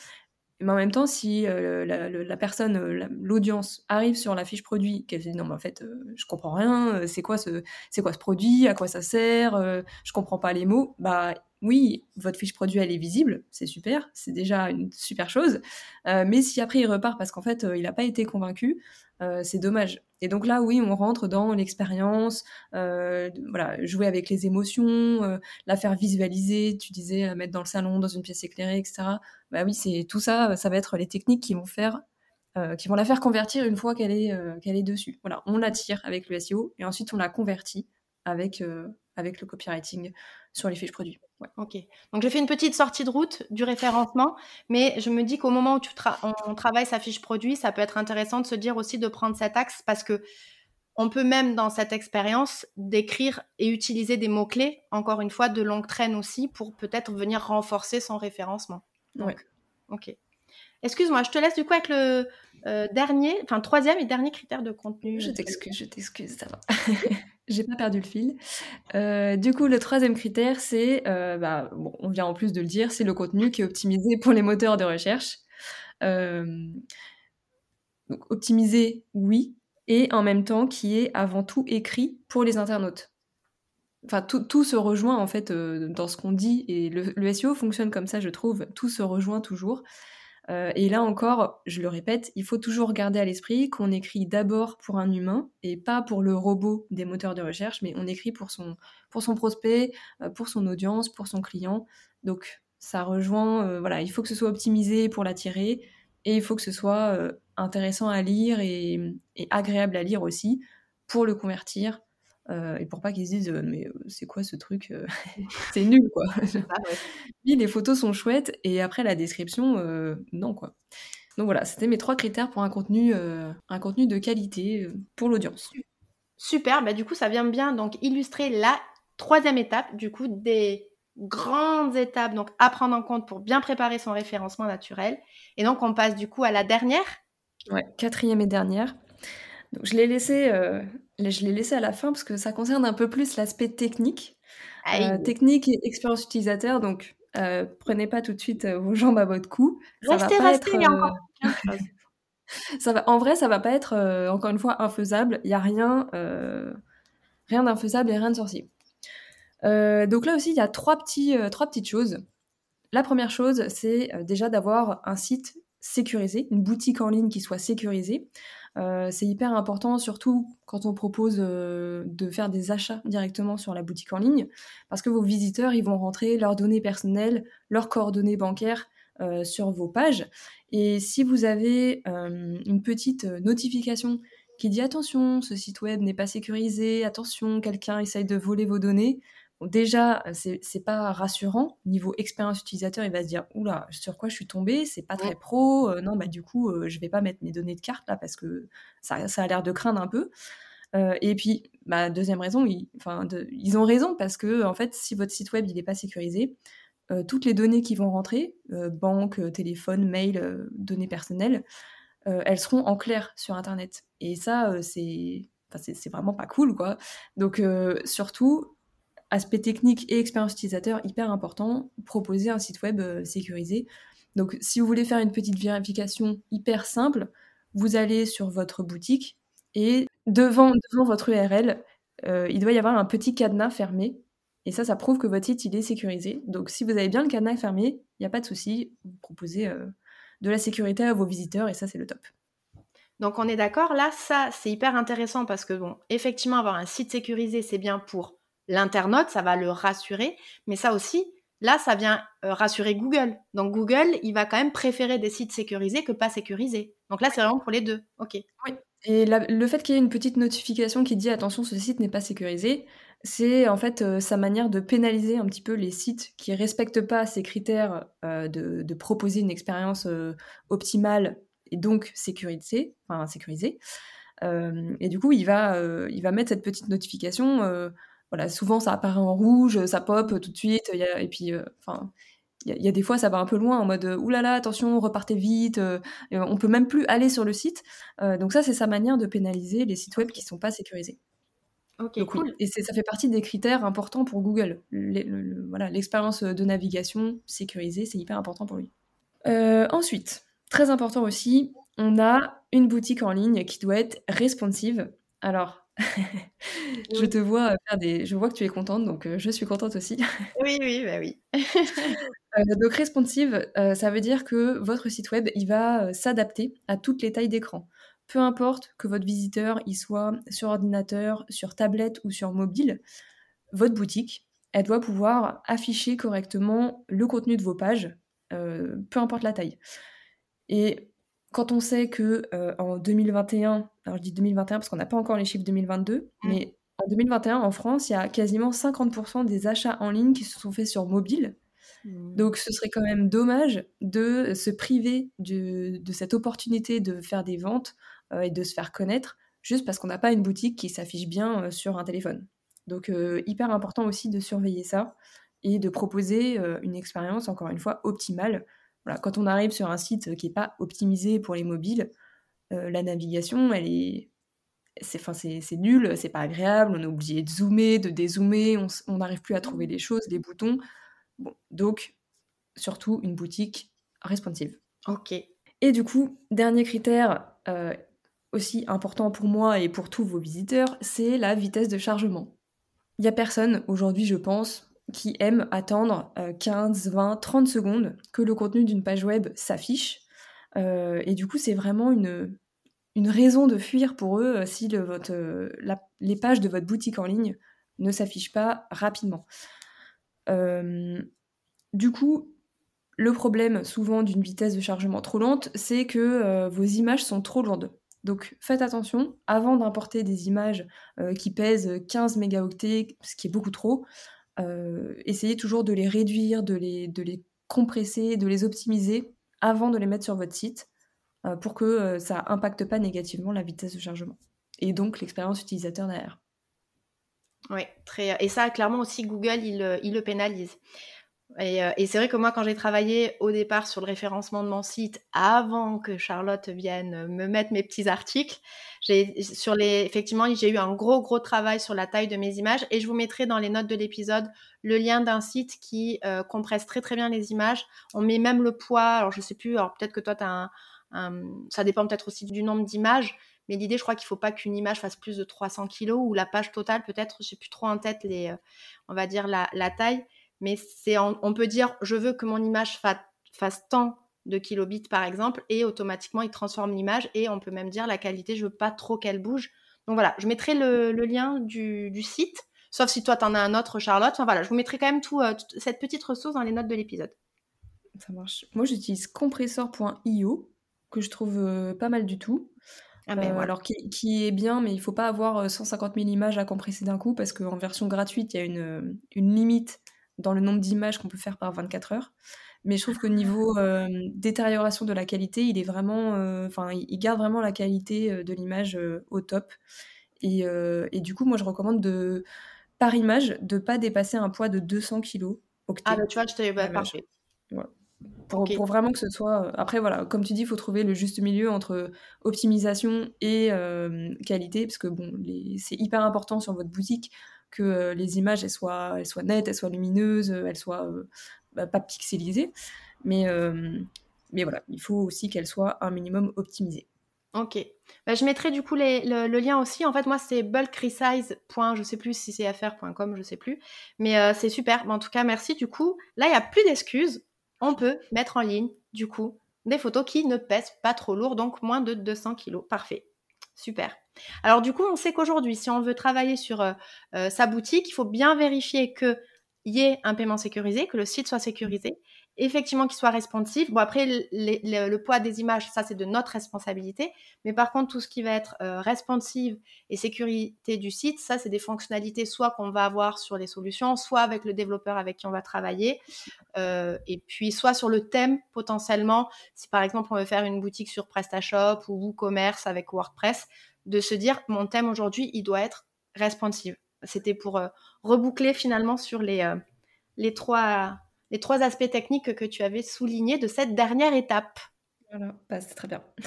mais en même temps, si euh, la, personne, euh, l'audience arrive sur la fiche produit, qu'elle se dit non, mais en fait, euh, je comprends rien, c'est quoi ce, quoi ce produit, à quoi ça sert, je comprends pas les mots, bah oui, votre fiche produit, elle est visible, c'est super, c'est déjà une super chose. mais si après il repart parce qu'en fait, il n'a pas été convaincu, c'est dommage. Et donc là, oui, on rentre dans l'expérience, voilà, jouer avec les émotions, la faire visualiser, tu disais, mettre dans le salon, dans une pièce éclairée, etc. Bah oui, c'est tout ça, ça va être les techniques qui vont faire qui vont la faire convertir une fois qu'elle est, qu'elle est dessus. Voilà, on l'attire avec le SEO et ensuite on la convertit avec, avec le copywriting sur les fiches produits. Ok. Donc j'ai fait une petite sortie de route du référencement, mais je me dis qu'au moment où tu on, travaille sa fiche produit, ça peut être intéressant de se dire aussi de prendre cet axe parce que on peut même dans cette expérience décrire et utiliser des mots-clés, encore une fois, de longue traîne aussi, pour peut-être venir renforcer son référencement. Donc, ok. Excuse-moi, je te laisse du coup avec le euh, dernier, enfin troisième et dernier critère de contenu. Je t'excuse, je t'excuse, ça va. J'ai pas perdu le fil. Euh, du coup, le troisième critère, c'est, euh, bah, on vient en plus de le dire, c'est le contenu qui est optimisé pour les moteurs de recherche. Euh, donc, optimisé, oui, et en même temps qui est avant tout écrit pour les internautes. Enfin, tout, se rejoint en fait dans ce qu'on dit, et le, SEO fonctionne comme ça, je trouve. Tout se rejoint toujours. Euh, et là encore, je le répète, il faut toujours garder à l'esprit qu'on écrit d'abord pour un humain et pas pour le robot des moteurs de recherche, mais on écrit pour son, pour son prospect, euh, pour son audience, pour son client. Donc ça rejoint, euh, voilà, il faut que ce soit optimisé pour l'attirer et il faut que ce soit intéressant à lire et, agréable à lire aussi pour le convertir. Et pour pas qu'ils se disent mais c'est quoi ce truc c'est nul quoi. Ah oui les photos sont chouettes et après la description non quoi. Donc voilà c'était mes trois critères pour un contenu un contenu de qualité pour l'audience. Super bah du coup ça vient bien donc illustrer la troisième étape du coup des grandes étapes donc à prendre en compte pour bien préparer son référencement naturel. Et donc on passe du coup à la dernière. Ouais, quatrième et dernière. Donc, je l'ai laissé, euh, je l'ai laissé à la fin parce que ça concerne un peu plus l'aspect technique. Euh, technique et expérience utilisateur. Donc, euh, prenez pas tout de suite vos jambes à votre cou. Ça restez, va pas restez, être, encore ça va, en vrai, ça va pas être encore une fois infaisable. Il y a rien, rien d'infaisable et rien de sorcier. donc là aussi, il y a trois petits, trois petites choses. La première chose, c'est déjà d'avoir un site sécurisé, une boutique en ligne qui soit sécurisée. Euh, c'est hyper important, surtout quand on propose euh, de faire des achats directement sur la boutique en ligne, parce que vos visiteurs, ils vont rentrer leurs données personnelles, leurs coordonnées bancaires euh, sur vos pages. Et si vous avez une petite notification qui dit attention, ce site web n'est pas sécurisé, attention, quelqu'un essaye de voler vos données, déjà, c'est pas rassurant. Niveau expérience utilisateur, il va se dire Oula, sur quoi je suis tombée? C'est pas très pro. Euh, non, bah du coup, euh, je vais pas mettre mes données de carte là parce que ça, a l'air de craindre un peu. Euh, et puis, bah, deuxième raison, ils, ils ont raison parce que en fait, si votre site web il n'est pas sécurisé, toutes les données qui vont rentrer, banque, téléphone, mail, données personnelles, elles seront en clair sur Internet. Et ça, c'est c'est vraiment pas cool, quoi. Donc, surtout, aspect technique et expérience utilisateur hyper important, proposer un site web euh, sécurisé. Donc si vous voulez faire une petite vérification hyper simple, vous allez sur votre boutique et devant, devant votre URL, euh, il doit y avoir un petit cadenas fermé. Et ça, ça prouve que votre site il est sécurisé. Donc si vous avez bien le cadenas fermé, il n'y a pas de souci, vous proposez euh, de la sécurité à vos visiteurs et ça c'est le top. Donc on est d'accord, là ça c'est hyper intéressant parce que bon, effectivement avoir un site sécurisé c'est bien pour l'internaute, ça va le rassurer, mais ça aussi, là, ça vient euh, rassurer Google. Donc Google, il va quand même préférer des sites sécurisés que pas sécurisés. Donc là, c'est vraiment pour les deux. Ok. Oui. Et le fait qu'il y ait une petite notification qui dit attention, ce site n'est pas sécurisé, c'est en fait euh, sa manière de pénaliser un petit peu les sites qui respectent pas ces critères euh, de, proposer une expérience optimale et donc sécurisée. Enfin, sécurisée. et du coup, il va, il va mettre cette petite notification voilà, souvent ça apparaît en rouge, ça pop tout de suite, et puis, euh, enfin, il y, a des fois ça va un peu loin en mode oulala, attention, repartez vite, euh, on peut même plus aller sur le site. Euh, donc ça, c'est sa manière de pénaliser les sites web qui sont pas sécurisés. Ok, cool. Et ça fait partie des critères importants pour Google. voilà, l'expérience de navigation sécurisée, c'est hyper important pour lui. ensuite, très important aussi, on a une boutique en ligne qui doit être responsive. Alors, je te vois faire des. Je vois que tu es contente, donc je suis contente aussi. oui, oui, bah oui. donc responsive, ça veut dire que votre site web, il va s'adapter à toutes les tailles d'écran. Peu importe que votre visiteur il soit sur ordinateur, sur tablette ou sur mobile, votre boutique, elle doit pouvoir afficher correctement le contenu de vos pages, peu importe la taille. Et quand on sait que en 2021, alors je dis 2021 parce qu'on n'a pas encore les chiffres 2022, mmh. mais en 2021, en France, il y a quasiment 50% des achats en ligne qui se sont faits sur mobile. Mmh. Donc ce serait quand même dommage de se priver de, cette opportunité de faire des ventes euh, et de se faire connaître juste parce qu'on n'a pas une boutique qui s'affiche bien euh, sur un téléphone. Donc euh, hyper important aussi de surveiller ça et de proposer une expérience, encore une fois, optimale. Voilà, quand on arrive sur un site qui n'est pas optimisé pour les mobiles, euh, la navigation, elle est, c'est, c'est, nul, c'est pas agréable, on est obligé de zoomer, de dézoomer, on n'arrive plus à trouver les choses, les boutons. Bon, donc, surtout une boutique responsive. Ok. Et du coup, dernier critère euh, aussi important pour moi et pour tous vos visiteurs, c'est la vitesse de chargement. Il n'y a personne aujourd'hui, je pense, qui aime attendre 15, 20, 30 secondes que le contenu d'une page web s'affiche et du coup, c'est vraiment une, raison de fuir pour eux si le, votre, les pages de votre boutique en ligne ne s'affichent pas rapidement. du coup, le problème souvent d'une vitesse de chargement trop lente, c'est que vos images sont trop lourdes. Donc faites attention, avant d'importer des images euh, qui pèsent 15 mégaoctets, ce qui est beaucoup trop, euh, essayez toujours de les réduire, de les, compresser, de les optimiser avant de les mettre sur votre site euh, pour que ça impacte pas négativement la vitesse de chargement et donc l'expérience utilisateur derrière. Oui. Et ça, clairement aussi, Google, il le pénalise. Euh, et, c'est vrai que moi, quand j'ai travaillé au départ sur le référencement de mon site, avant que Charlotte vienne me mettre mes petits articles, sur les, effectivement, j'ai eu un gros gros travail sur la taille de mes images. Et je vous mettrai dans les notes de l'épisode le lien d'un site qui euh, compresse très très bien les images. On met même le poids. Alors je sais plus. Alors peut-être que toi, tu un, ça dépend peut-être aussi du nombre d'images. Mais l'idée, je crois qu'il ne faut pas qu'une image fasse plus de 300 kilos ou la page totale, peut-être, je sais plus trop en tête les, euh, on va dire la, la taille mais c'est on peut dire je veux que mon image fasse tant de kilobits par exemple et automatiquement il transforme l'image et on peut même dire la qualité je veux pas trop qu'elle bouge. Donc voilà je mettrai le, lien du, site sauf si toi tu en as un autre Charlotte. Enfin voilà je vous mettrai quand même tout, euh, toute cette petite ressource dans les notes de l'épisode. Ça marche. Moi j'utilise compressor.io que je trouve euh, pas mal du tout. Ah ben euh, alors qui, est bien, mais il faut pas avoir 150 000 images à compresser d'un coup parce qu'en version gratuite, il y a une, une limite dans le nombre d'images qu'on peut faire par 24 heures. Mais je trouve qu'au niveau euh, détérioration de la qualité, il est vraiment, euh, il garde vraiment la qualité euh, de l'image au top. Et, du coup, moi, je recommande de, par image, de pas dépasser un poids de 200 kg Ah, bah, tu vois, je t'avais pas parfait. Pour, pour, vraiment que ce soit. Après, voilà, comme tu dis, il faut trouver le juste milieu entre optimisation et qualité, parce que bon, c'est hyper important sur votre boutique que euh, les images soient, nettes, elles soient lumineuses, elles soient euh, bah, pas pixelisées. Mais, euh, voilà, il faut aussi qu'elles soient un minimum optimisées. Ok. Bah, je mettrai du coup le, lien aussi. En fait, moi, c'est bulkresize. Je sais plus si c'est fr.com, je sais plus. Mais c'est super. en tout cas, merci. Du coup, là, il n'y a plus d'excuses. On peut mettre en ligne, du coup, des photos qui ne pèsent pas trop lourd, donc moins de 200 kg. Parfait. Super. Alors du coup, on sait qu'aujourd'hui, si on veut travailler sur euh, euh, sa boutique, il faut bien vérifier qu'il y ait un paiement sécurisé, que le site soit sécurisé, effectivement qu'il soit responsive. Bon, après, le poids des images, ça, c'est de notre responsabilité. Mais par contre, tout ce qui va être euh, responsive et sécurité du site, ça, c'est des fonctionnalités soit qu'on va avoir sur les solutions, soit avec le développeur avec qui on va travailler. et puis, soit sur le thème, potentiellement, si par exemple, on veut faire une boutique sur PrestaShop ou WooCommerce avec WordPress, de se dire mon thème aujourd'hui, il doit être responsive. C'était pour euh, reboucler finalement sur les, euh, les, trois, les trois aspects techniques que tu avais soulignés de cette dernière étape. Voilà, bah, c'est très bien.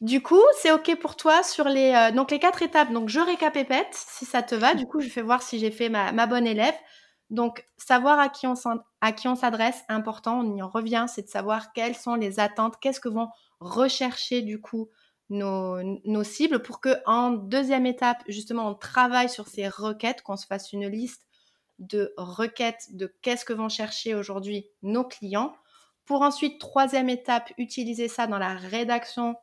Du coup, c'est OK pour toi sur les, euh, donc les quatre étapes. Donc, je récapépète si ça te va. Du coup, je vais voir si j'ai fait ma, ma, bonne élève. Donc, savoir à qui on s'adresse, important, on y en revient, c'est de savoir quelles sont les attentes, qu'est-ce que vont rechercher du coup nos, cibles pour que en deuxième étape, justement, on travaille sur ces requêtes, qu'on se fasse une liste de requêtes de qu'est-ce que vont chercher aujourd'hui nos clients. Pour ensuite, troisième étape, utiliser ça dans la rédaction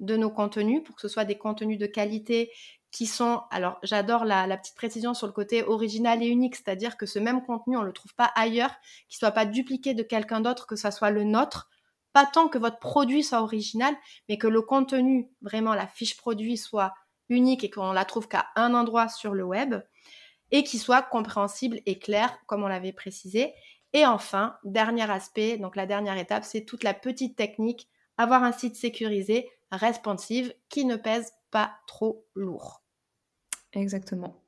de nos contenus pour que ce soit des contenus de qualité qui sont, alors j'adore la, la, petite précision sur le côté original et unique, c'est-à-dire que ce même contenu, on ne le trouve pas ailleurs, qu'il ne soit pas dupliqué de quelqu'un d'autre, que ça soit le nôtre, pas tant que votre produit soit original, mais que le contenu, vraiment la fiche produit soit unique et qu'on la trouve qu'à un endroit sur le web et qu'il soit compréhensible et clair, comme on l'avait précisé. Et enfin, dernier aspect, donc la dernière étape, c'est toute la petite technique, avoir un site sécurisé, responsive, qui ne pèse pas trop lourd. Exactement.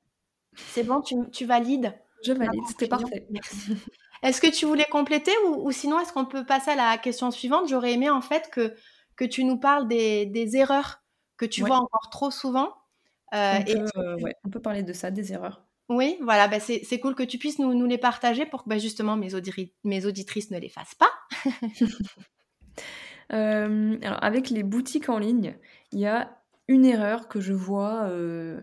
C'est bon, tu, tu valides? Je valide, c'était parfait. Merci. Est-ce que tu voulais compléter ou, sinon est-ce qu'on peut passer à la question suivante? J'aurais aimé en fait que, que tu nous parles des, erreurs que tu vois encore trop souvent. Euh, on, et peut, euh, on peut parler de ça, des erreurs. Oui, voilà, bah c'est cool que tu puisses nous, les partager pour que bah, justement mes, auditrices ne les fassent pas. Euh, alors avec les boutiques en ligne, il y a une erreur que je vois, je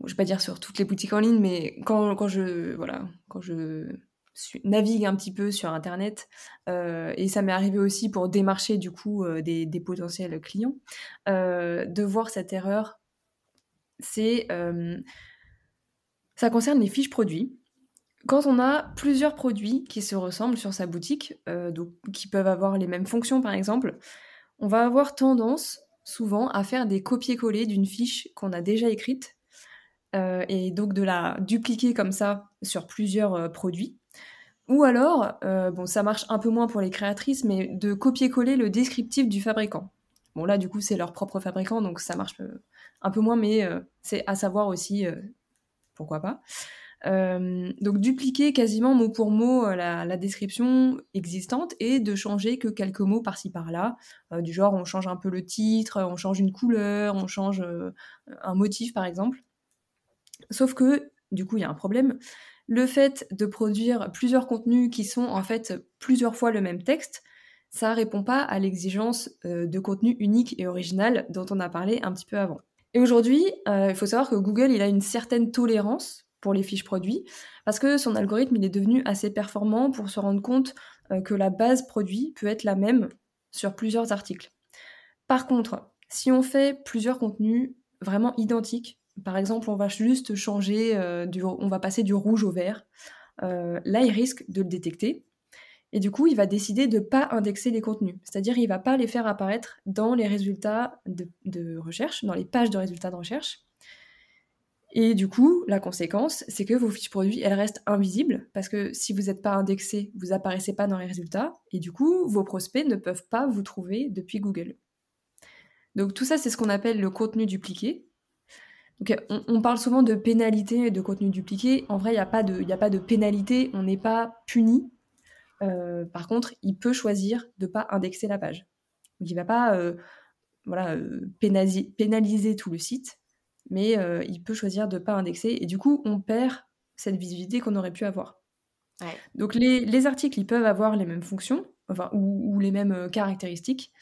ne vais pas dire sur toutes les boutiques en ligne, mais quand, je, voilà, je navigue un petit peu sur Internet, et ça m'est arrivé aussi pour démarcher du coup des, des, potentiels clients, de voir cette erreur. C'est ça concerne les fiches produits. Quand on a plusieurs produits qui se ressemblent sur sa boutique, donc, qui peuvent avoir les mêmes fonctions par exemple, on va avoir tendance souvent à faire des copier-coller d'une fiche qu'on a déjà écrite et donc de la dupliquer comme ça sur plusieurs produits. Ou alors, euh, bon, ça marche un peu moins pour les créatrices, mais de copier-coller le descriptif du fabricant. Bon, là, du coup, c'est leur propre fabricant, donc ça marche euh, un peu moins, mais euh, c'est à savoir aussi pourquoi pas. donc, dupliquer quasiment mot pour mot la, description existante et de changer que quelques mots par-ci par-là. du genre, on change un peu le titre, on change une couleur, on change un motif, par exemple. Sauf que, du coup, il y a un problème le fait de produire plusieurs contenus qui sont en fait plusieurs fois le même texte, ça répond pas à l'exigence de contenu unique et original dont on a parlé un petit peu avant. Et aujourd'hui, euh, il faut savoir que Google il a une certaine tolérance pour les fiches produits parce que son algorithme il est devenu assez performant pour se rendre compte euh, que la base produit peut être la même sur plusieurs articles. Par contre, si on fait plusieurs contenus vraiment identiques par exemple, on va juste changer, euh, on va passer du rouge au vert. Là, il risque de le détecter. Et du coup, il va décider de ne pas indexer les contenus. C'est-à-dire, il ne va pas les faire apparaître dans les résultats de, recherche, dans les pages de résultats de recherche. Et du coup, la conséquence, c'est que vos fiches produits, elles restent invisibles, parce que si vous n'êtes pas indexé, vous apparaissez pas dans les résultats, et du coup, vos prospects ne peuvent pas vous trouver depuis Google. Donc tout ça, c'est ce qu'on appelle le contenu dupliqué. On, parle souvent de pénalité de contenu dupliqué. En vrai, il n'y a, a pas de pénalité, on n'est pas puni. Euh, par contre, il peut choisir de ne pas indexer la page. Donc, il ne va pas euh, voilà, euh, pénaliser, tout le site, mais il peut choisir de ne pas indexer. Et du coup, on perd cette visibilité qu'on aurait pu avoir. Donc, les, articles, ils peuvent avoir les mêmes fonctions enfin, ou les mêmes caractéristiques,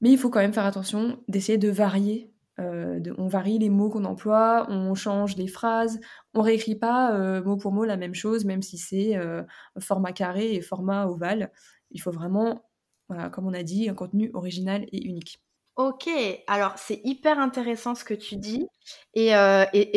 mais il faut quand même faire attention d'essayer de varier euh, on varie les mots qu'on emploie, on change les phrases, on réécrit pas euh, mot pour mot la même chose, même si c'est euh, format carré et format ovale. Il faut vraiment, comme on a dit, un contenu original et unique. Ok, alors c'est hyper intéressant ce que tu dis et,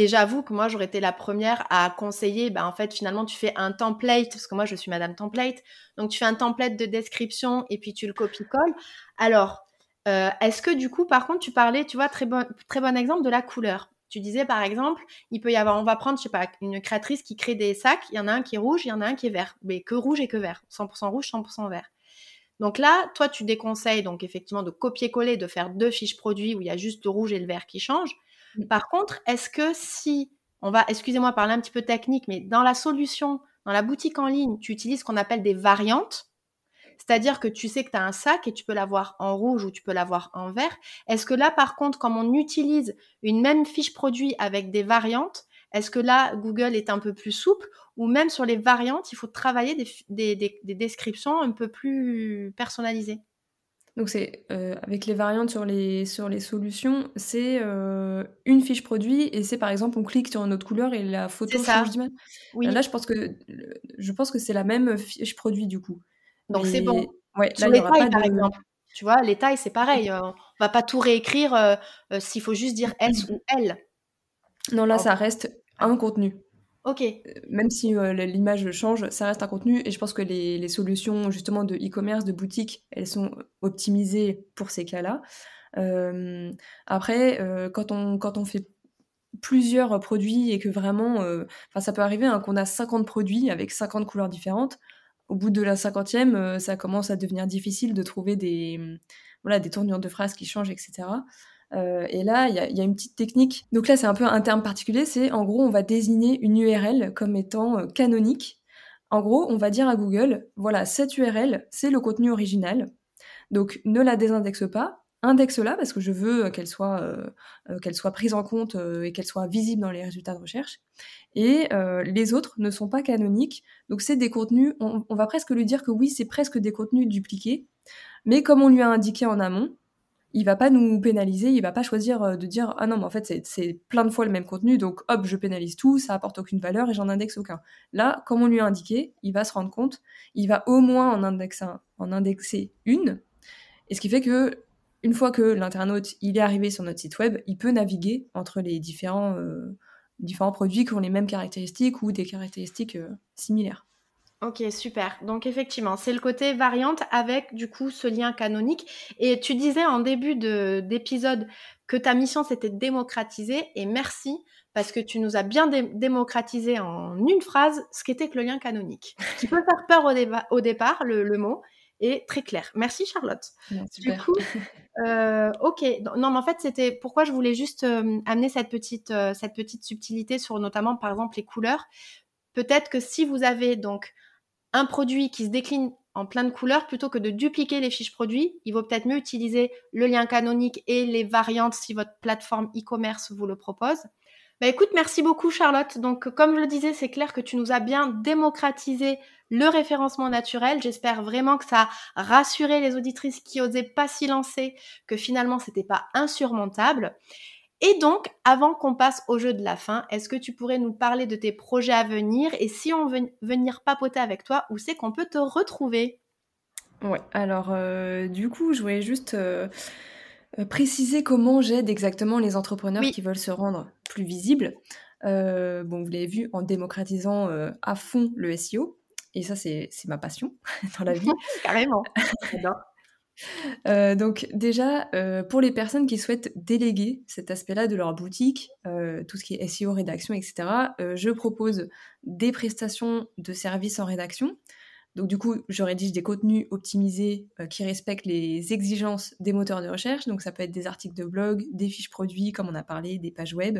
j'avoue que moi j'aurais été la première à conseiller, ben, en fait finalement tu fais un template, parce que moi je suis madame template, donc tu fais un template de description et puis tu le copies-colles. Alors, euh, est-ce que du coup, par contre, tu parlais, tu vois, très bon, très bon exemple de la couleur. Tu disais par exemple, il peut y avoir, on va prendre, je sais pas, une créatrice qui crée des sacs, il y en a un qui est rouge, il y en a un qui est vert, mais que rouge et que vert, 100% rouge, 100% vert. Donc là, toi, tu déconseilles donc effectivement de copier-coller, de faire deux fiches produits où il y a juste le rouge et le vert qui changent. Par contre, est-ce que si, on va, excusez-moi, parler un petit peu technique, mais dans la solution, dans la boutique en ligne, tu utilises ce qu'on appelle des variantes, c'est-à-dire que tu sais que tu as un sac et tu peux l'avoir en rouge ou tu peux l'avoir en vert. Est-ce que là, par contre, comme on utilise une même fiche produit avec des variantes, est-ce que là, Google est un peu plus souple ou même sur les variantes, il faut travailler des, descriptions un peu plus personnalisées? Donc c'est euh, avec les variantes sur les, sur les solutions, c'est euh, une fiche produit et c'est par exemple on clique sur une autre couleur et la photo change d'image. Oui. Là je pense que je pense que c'est la même fiche produit du coup. Donc c'est bon. Ouais, Sur les tailles, par exemple. Tu vois, les tailles, c'est pareil. Euh, on va pas tout réécrire euh, euh, s'il faut juste dire S ou L. Non, là, ça reste un contenu. Ok. Même si l'image change, ça reste un contenu. Et je pense que les, solutions justement de e-commerce, de boutique, elles sont optimisées pour ces cas-là. après, quand, on, quand on fait plusieurs produits et que vraiment, enfin ça peut arriver hein, qu'on a 50 produits avec 50 couleurs différentes au bout de la cinquantième, euh, ça commence à devenir difficile de trouver des, voilà, des tournures de phrases qui changent, etc. Euh, et là, il y, a une petite technique. Donc là, c'est un peu un terme particulier. C'est en gros, on va désigner une URL comme étant euh, canonique. En gros, on va dire à Google, voilà, cette URL, c'est le contenu original. Donc ne la désindexe pas, indexe-la parce que je veux qu'elle soit, euh, euh, soit prise en compte euh, et qu'elle soit visible dans les résultats de recherche. Et les autres ne sont pas canoniques, donc c'est des contenus, on, va presque lui dire que oui, c'est presque des contenus dupliqués, mais comme on lui a indiqué en amont, il va pas nous pénaliser, il va pas choisir euh, de dire ah non mais en fait c'est plein de fois le même contenu donc hop je pénalise tout, ça apporte aucune valeur et j'en indexe aucun. Là, comme on lui a indiqué, il va se rendre compte, il va au moins en indexer, en indexer une, et ce qui fait que une fois que l'internaute est arrivé sur notre site web, il peut naviguer entre les différents euh, produits qui ont les mêmes caractéristiques ou des caractéristiques euh, similaires. Ok, super. Donc effectivement, c'est le côté variante avec du coup ce lien canonique. Et tu disais en début d'épisode que ta mission c'était de démocratiser. Et merci parce que tu nous as bien démocratisé en une phrase ce qu'était que le lien canonique. Qui peut faire peur au départ, le, mot, est très clair. Merci Charlotte. Du coup, euh, ok. Non, mais en fait, c'était pourquoi je voulais juste euh, amener cette petite, euh, cette petite subtilité sur notamment, par exemple, les couleurs. Peut-être que si vous avez donc un produit qui se décline en plein de couleurs, plutôt que de dupliquer les fiches produits, il vaut peut-être mieux utiliser le lien canonique et les variantes si votre plateforme e-commerce vous le propose. Bah écoute, merci beaucoup Charlotte. Donc comme je le disais, c'est clair que tu nous as bien démocratisé le référencement naturel. J'espère vraiment que ça a rassuré les auditrices qui osaient pas s'y lancer, que finalement c'était pas insurmontable. Et donc, avant qu'on passe au jeu de la fin, est-ce que tu pourrais nous parler de tes projets à venir et si on veut venir papoter avec toi, où c'est qu'on peut te retrouver? Ouais, alors euh, du coup, je voulais juste euh, euh, préciser comment j'aide exactement les entrepreneurs qui veulent se rendre plus visibles. bon, vous l'avez vu en démocratisant à fond le SEO. Et ça, c'est ma passion dans la vie. Carrément. Euh, donc déjà, euh, pour les personnes qui souhaitent déléguer cet aspect-là de leur boutique, euh, tout ce qui est SEO, rédaction, etc., je propose des prestations de services en rédaction. Donc du coup, je rédige des contenus optimisés qui respectent les exigences des moteurs de recherche. Donc ça peut être des articles de blog, des fiches produits, comme on a parlé, des pages web.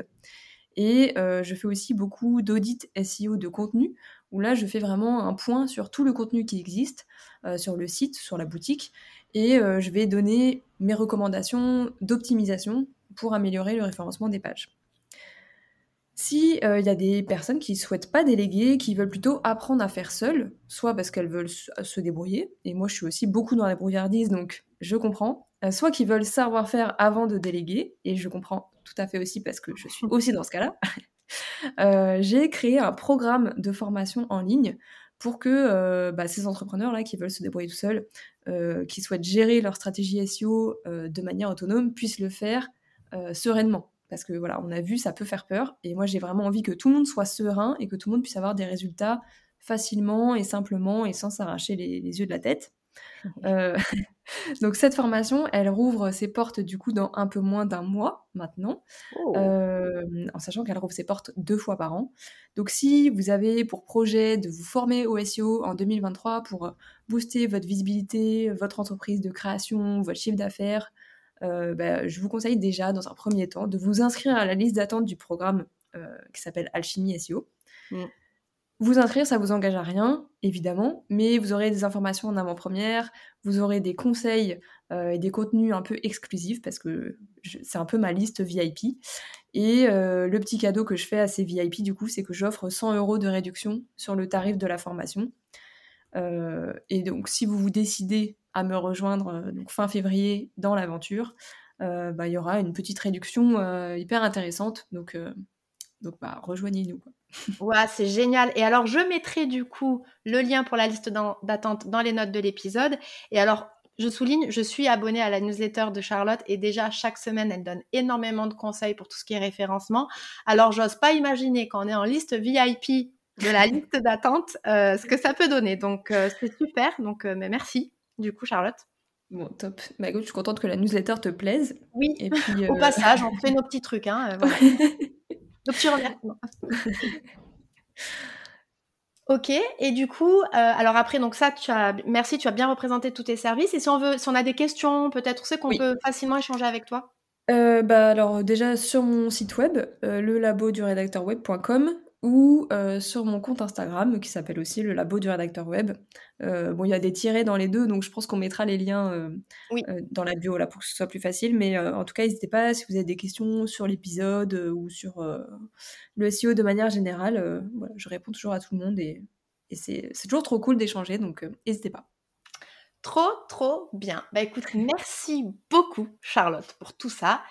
Et je fais aussi beaucoup d'audits SEO de contenu, où là, je fais vraiment un point sur tout le contenu qui existe sur le site, sur la boutique, et euh, je vais donner mes recommandations d'optimisation pour améliorer le référencement des pages. Si il euh, y a des personnes qui ne souhaitent pas déléguer, qui veulent plutôt apprendre à faire seules, soit parce qu'elles veulent se débrouiller, et moi je suis aussi beaucoup dans la brouillardise, donc je comprends, euh, soit qui veulent savoir faire avant de déléguer, et je comprends tout à fait aussi parce que je suis aussi dans ce cas-là, j'ai créé un programme de formation en ligne pour que euh, bah, ces entrepreneurs-là qui veulent se débrouiller tout seuls, euh, qui souhaitent gérer leur stratégie SEO euh, de manière autonome, puissent le faire sereinement. Parce que voilà, on a vu, ça peut faire peur. Et moi, j'ai vraiment envie que tout le monde soit serein et que tout le monde puisse avoir des résultats facilement et simplement et sans s'arracher les, yeux de la tête. Euh, donc cette formation, elle rouvre ses portes du coup dans un peu moins d'un mois maintenant, oh. euh, en sachant qu'elle rouvre ses portes deux fois par an. Donc si vous avez pour projet de vous former au SEO en 2023 pour booster votre visibilité, votre entreprise de création, votre chiffre d'affaires, euh, bah, je vous conseille déjà dans un premier temps de vous inscrire à la liste d'attente du programme qui s'appelle Alchimie SEO. Mm. Vous inscrire, ça vous engage à rien, évidemment, mais vous aurez des informations en avant-première, vous aurez des conseils euh, et des contenus un peu exclusifs parce que c'est un peu ma liste VIP. Et euh, le petit cadeau que je fais à ces VIP, du coup, c'est que j'offre 100 euros de réduction sur le tarif de la formation. Euh, et donc, si vous vous décidez à me rejoindre donc fin février dans l'aventure, bah, il y aura une petite réduction hyper intéressante. Donc, donc bah, rejoignez-nous. Ouais, c'est génial. Et alors, je mettrai du coup le lien pour la liste d'attente dans les notes de l'épisode. Et alors, je souligne, je suis abonnée à la newsletter de Charlotte et déjà chaque semaine, elle donne énormément de conseils pour tout ce qui est référencement. Alors, j'ose pas imaginer quand on est en liste VIP de la liste d'attente euh, ce que ça peut donner. Donc, euh, c'est super. Donc, euh, mais merci, du coup, Charlotte? Bon, top. Bah, écoute, je suis contente que la newsletter te plaise. Oui, et puis, au passage, on fait nos petits trucs. Hein, voilà. Donc tu reviens. ok, et du coup, euh, alors après, donc ça, tu as, merci, tu as bien représenté tous tes services. Et si on veut, si on a des questions, peut-être, c'est qu'on peut facilement échanger avec toi? Euh, bah alors déjà sur mon site web, euh, le labo du rédacteur web.com, ou euh, sur mon compte Instagram qui s'appelle aussi le labo du rédacteur web. Euh, bon, il y a des tirés dans les deux, donc je pense qu'on mettra les liens euh, dans la bio là pour que ce soit plus facile. Mais en tout cas, n'hésitez pas si vous avez des questions sur l'épisode ou sur le SEO de manière générale. Voilà, je réponds toujours à tout le monde et, et c'est toujours trop cool d'échanger, donc n'hésitez pas. Trop, trop bien. Bah écoute, merci beaucoup Charlotte pour tout ça.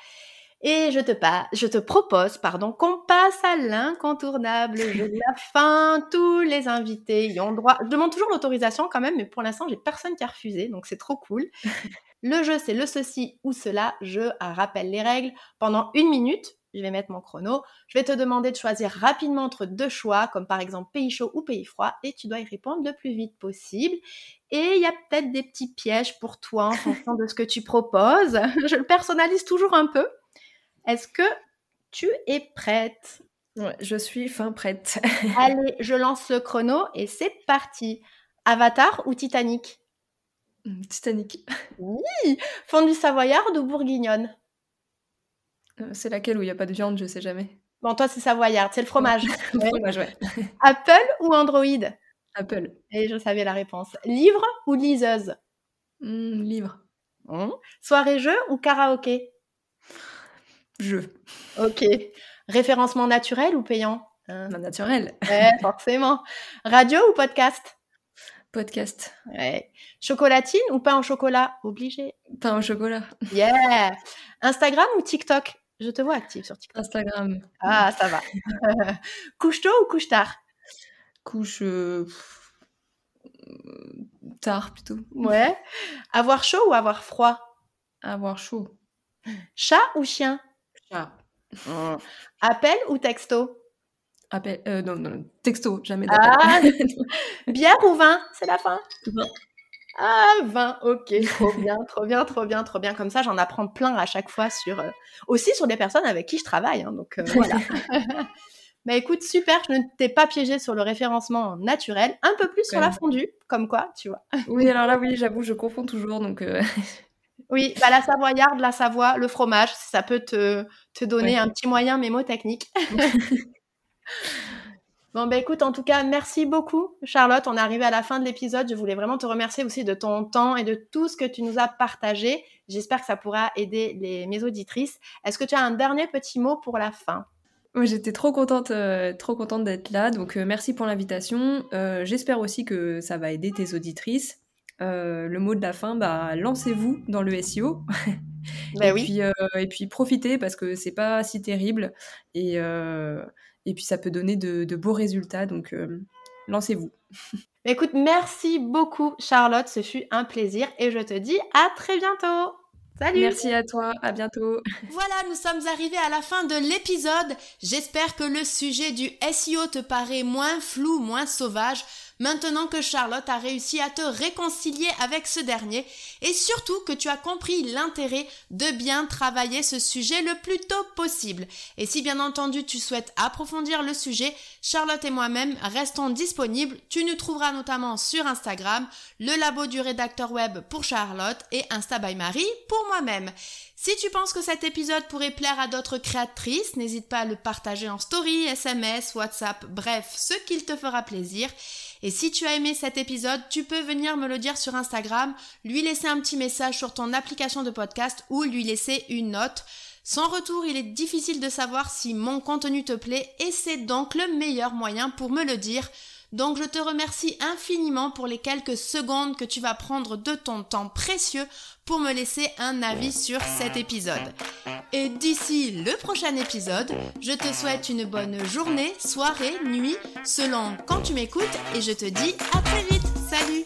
Et je te, pas, je te propose pardon, qu'on passe à l'incontournable jeu de la fin. Tous les invités y ont droit. Je demande toujours l'autorisation quand même, mais pour l'instant, j'ai personne qui a refusé, donc c'est trop cool. Le jeu, c'est le ceci ou cela. Je rappelle les règles. Pendant une minute, je vais mettre mon chrono. Je vais te demander de choisir rapidement entre deux choix, comme par exemple pays chaud ou pays froid, et tu dois y répondre le plus vite possible. Et il y a peut-être des petits pièges pour toi en fonction de ce que tu proposes. Je le personnalise toujours un peu. Est-ce que tu es prête? Ouais, Je suis fin prête. Allez, je lance le chrono et c'est parti. Avatar ou Titanic? Mmh, Titanic. Oui Fondue savoyarde ou bourguignonne? Euh, C'est laquelle où il n'y a pas de viande, je sais jamais. Bon, toi, c'est savoyarde, c'est le fromage. le fromage, ouais. Apple ou Android? Apple. Et je savais la réponse. Livre ou liseuse? Mmh, Livre. Mmh. Soirée-jeu ou karaoké? Jeu. Ok. Référencement naturel ou payant hein? Naturel. Ouais, forcément. Radio ou podcast? Podcast. Ouais. Chocolatine ou pain au chocolat? Obligé. Pain au chocolat. Yeah. Instagram ou TikTok? Je te vois active sur TikTok. Instagram. Ah, ça va. couche tôt ou couche tard? Couche euh, tard plutôt. Ouais. Avoir chaud ou avoir froid? Avoir chaud. Chat ou chien? Mmh. Appel ou texto? Appel. Euh, non, non, texto, jamais d'appel. Ah, bière ou vin? C'est la fin? Ah, vin, ok, trop bien, trop bien, trop bien, trop bien. Comme ça, j'en apprends plein à chaque fois sur. Euh, aussi sur des personnes avec qui je travaille. Hein, donc euh, voilà. Mais écoute, super, je ne t'ai pas piégé sur le référencement naturel, un peu plus sur la fondue, comme quoi, tu vois. oui, alors là, oui, j'avoue, je confonds toujours, donc. Euh, oui, bah, la savoyarde, la Savoie, le fromage, ça peut te, te donner un petit moyen mémotechnique. Bon, bah écoute, en tout cas, merci beaucoup, Charlotte. On est arrivé à la fin de l'épisode. Je voulais vraiment te remercier aussi de ton temps et de tout ce que tu nous as partagé. J'espère que ça pourra aider les, mes auditrices. Est-ce que tu as un dernier petit mot pour la fin? Moi, j'étais trop contente, euh, trop contente d'être là. Donc, euh, merci pour l'invitation. Euh, j'espère aussi que ça va aider tes auditrices. Le mot de la fin, bah, lancez-vous dans le SEO. Bah et, oui. puis, et puis, profitez parce que c'est pas si terrible. Et, et puis, ça peut donner de, de beaux résultats. Donc, lancez-vous. Écoute, merci beaucoup, Charlotte. Ce fut un plaisir. Et je te dis à très bientôt. Salut Merci à toi, à bientôt. Voilà, nous sommes arrivés à la fin de l'épisode. J'espère que le sujet du SEO te paraît moins flou, moins sauvage, maintenant que Charlotte a réussi à te réconcilier avec ce dernier, et surtout que tu as compris l'intérêt de bien travailler ce sujet le plus tôt possible. Et si bien entendu tu souhaites approfondir le sujet, Charlotte et moi-même restons disponibles. Tu nous trouveras notamment sur Instagram, le labo du rédacteur web pour Charlotte et Insta by Marie pour moi-même. Si tu penses que cet épisode pourrait plaire à d'autres créatrices, n'hésite pas à le partager en story, SMS, WhatsApp, bref, ce qu'il te fera plaisir. Et si tu as aimé cet épisode, tu peux venir me le dire sur Instagram, lui laisser un petit message sur ton application de podcast ou lui laisser une note. Sans retour, il est difficile de savoir si mon contenu te plaît et c'est donc le meilleur moyen pour me le dire. Donc je te remercie infiniment pour les quelques secondes que tu vas prendre de ton temps précieux pour me laisser un avis sur cet épisode. Et d'ici le prochain épisode, je te souhaite une bonne journée, soirée, nuit, selon quand tu m'écoutes et je te dis à très vite. Salut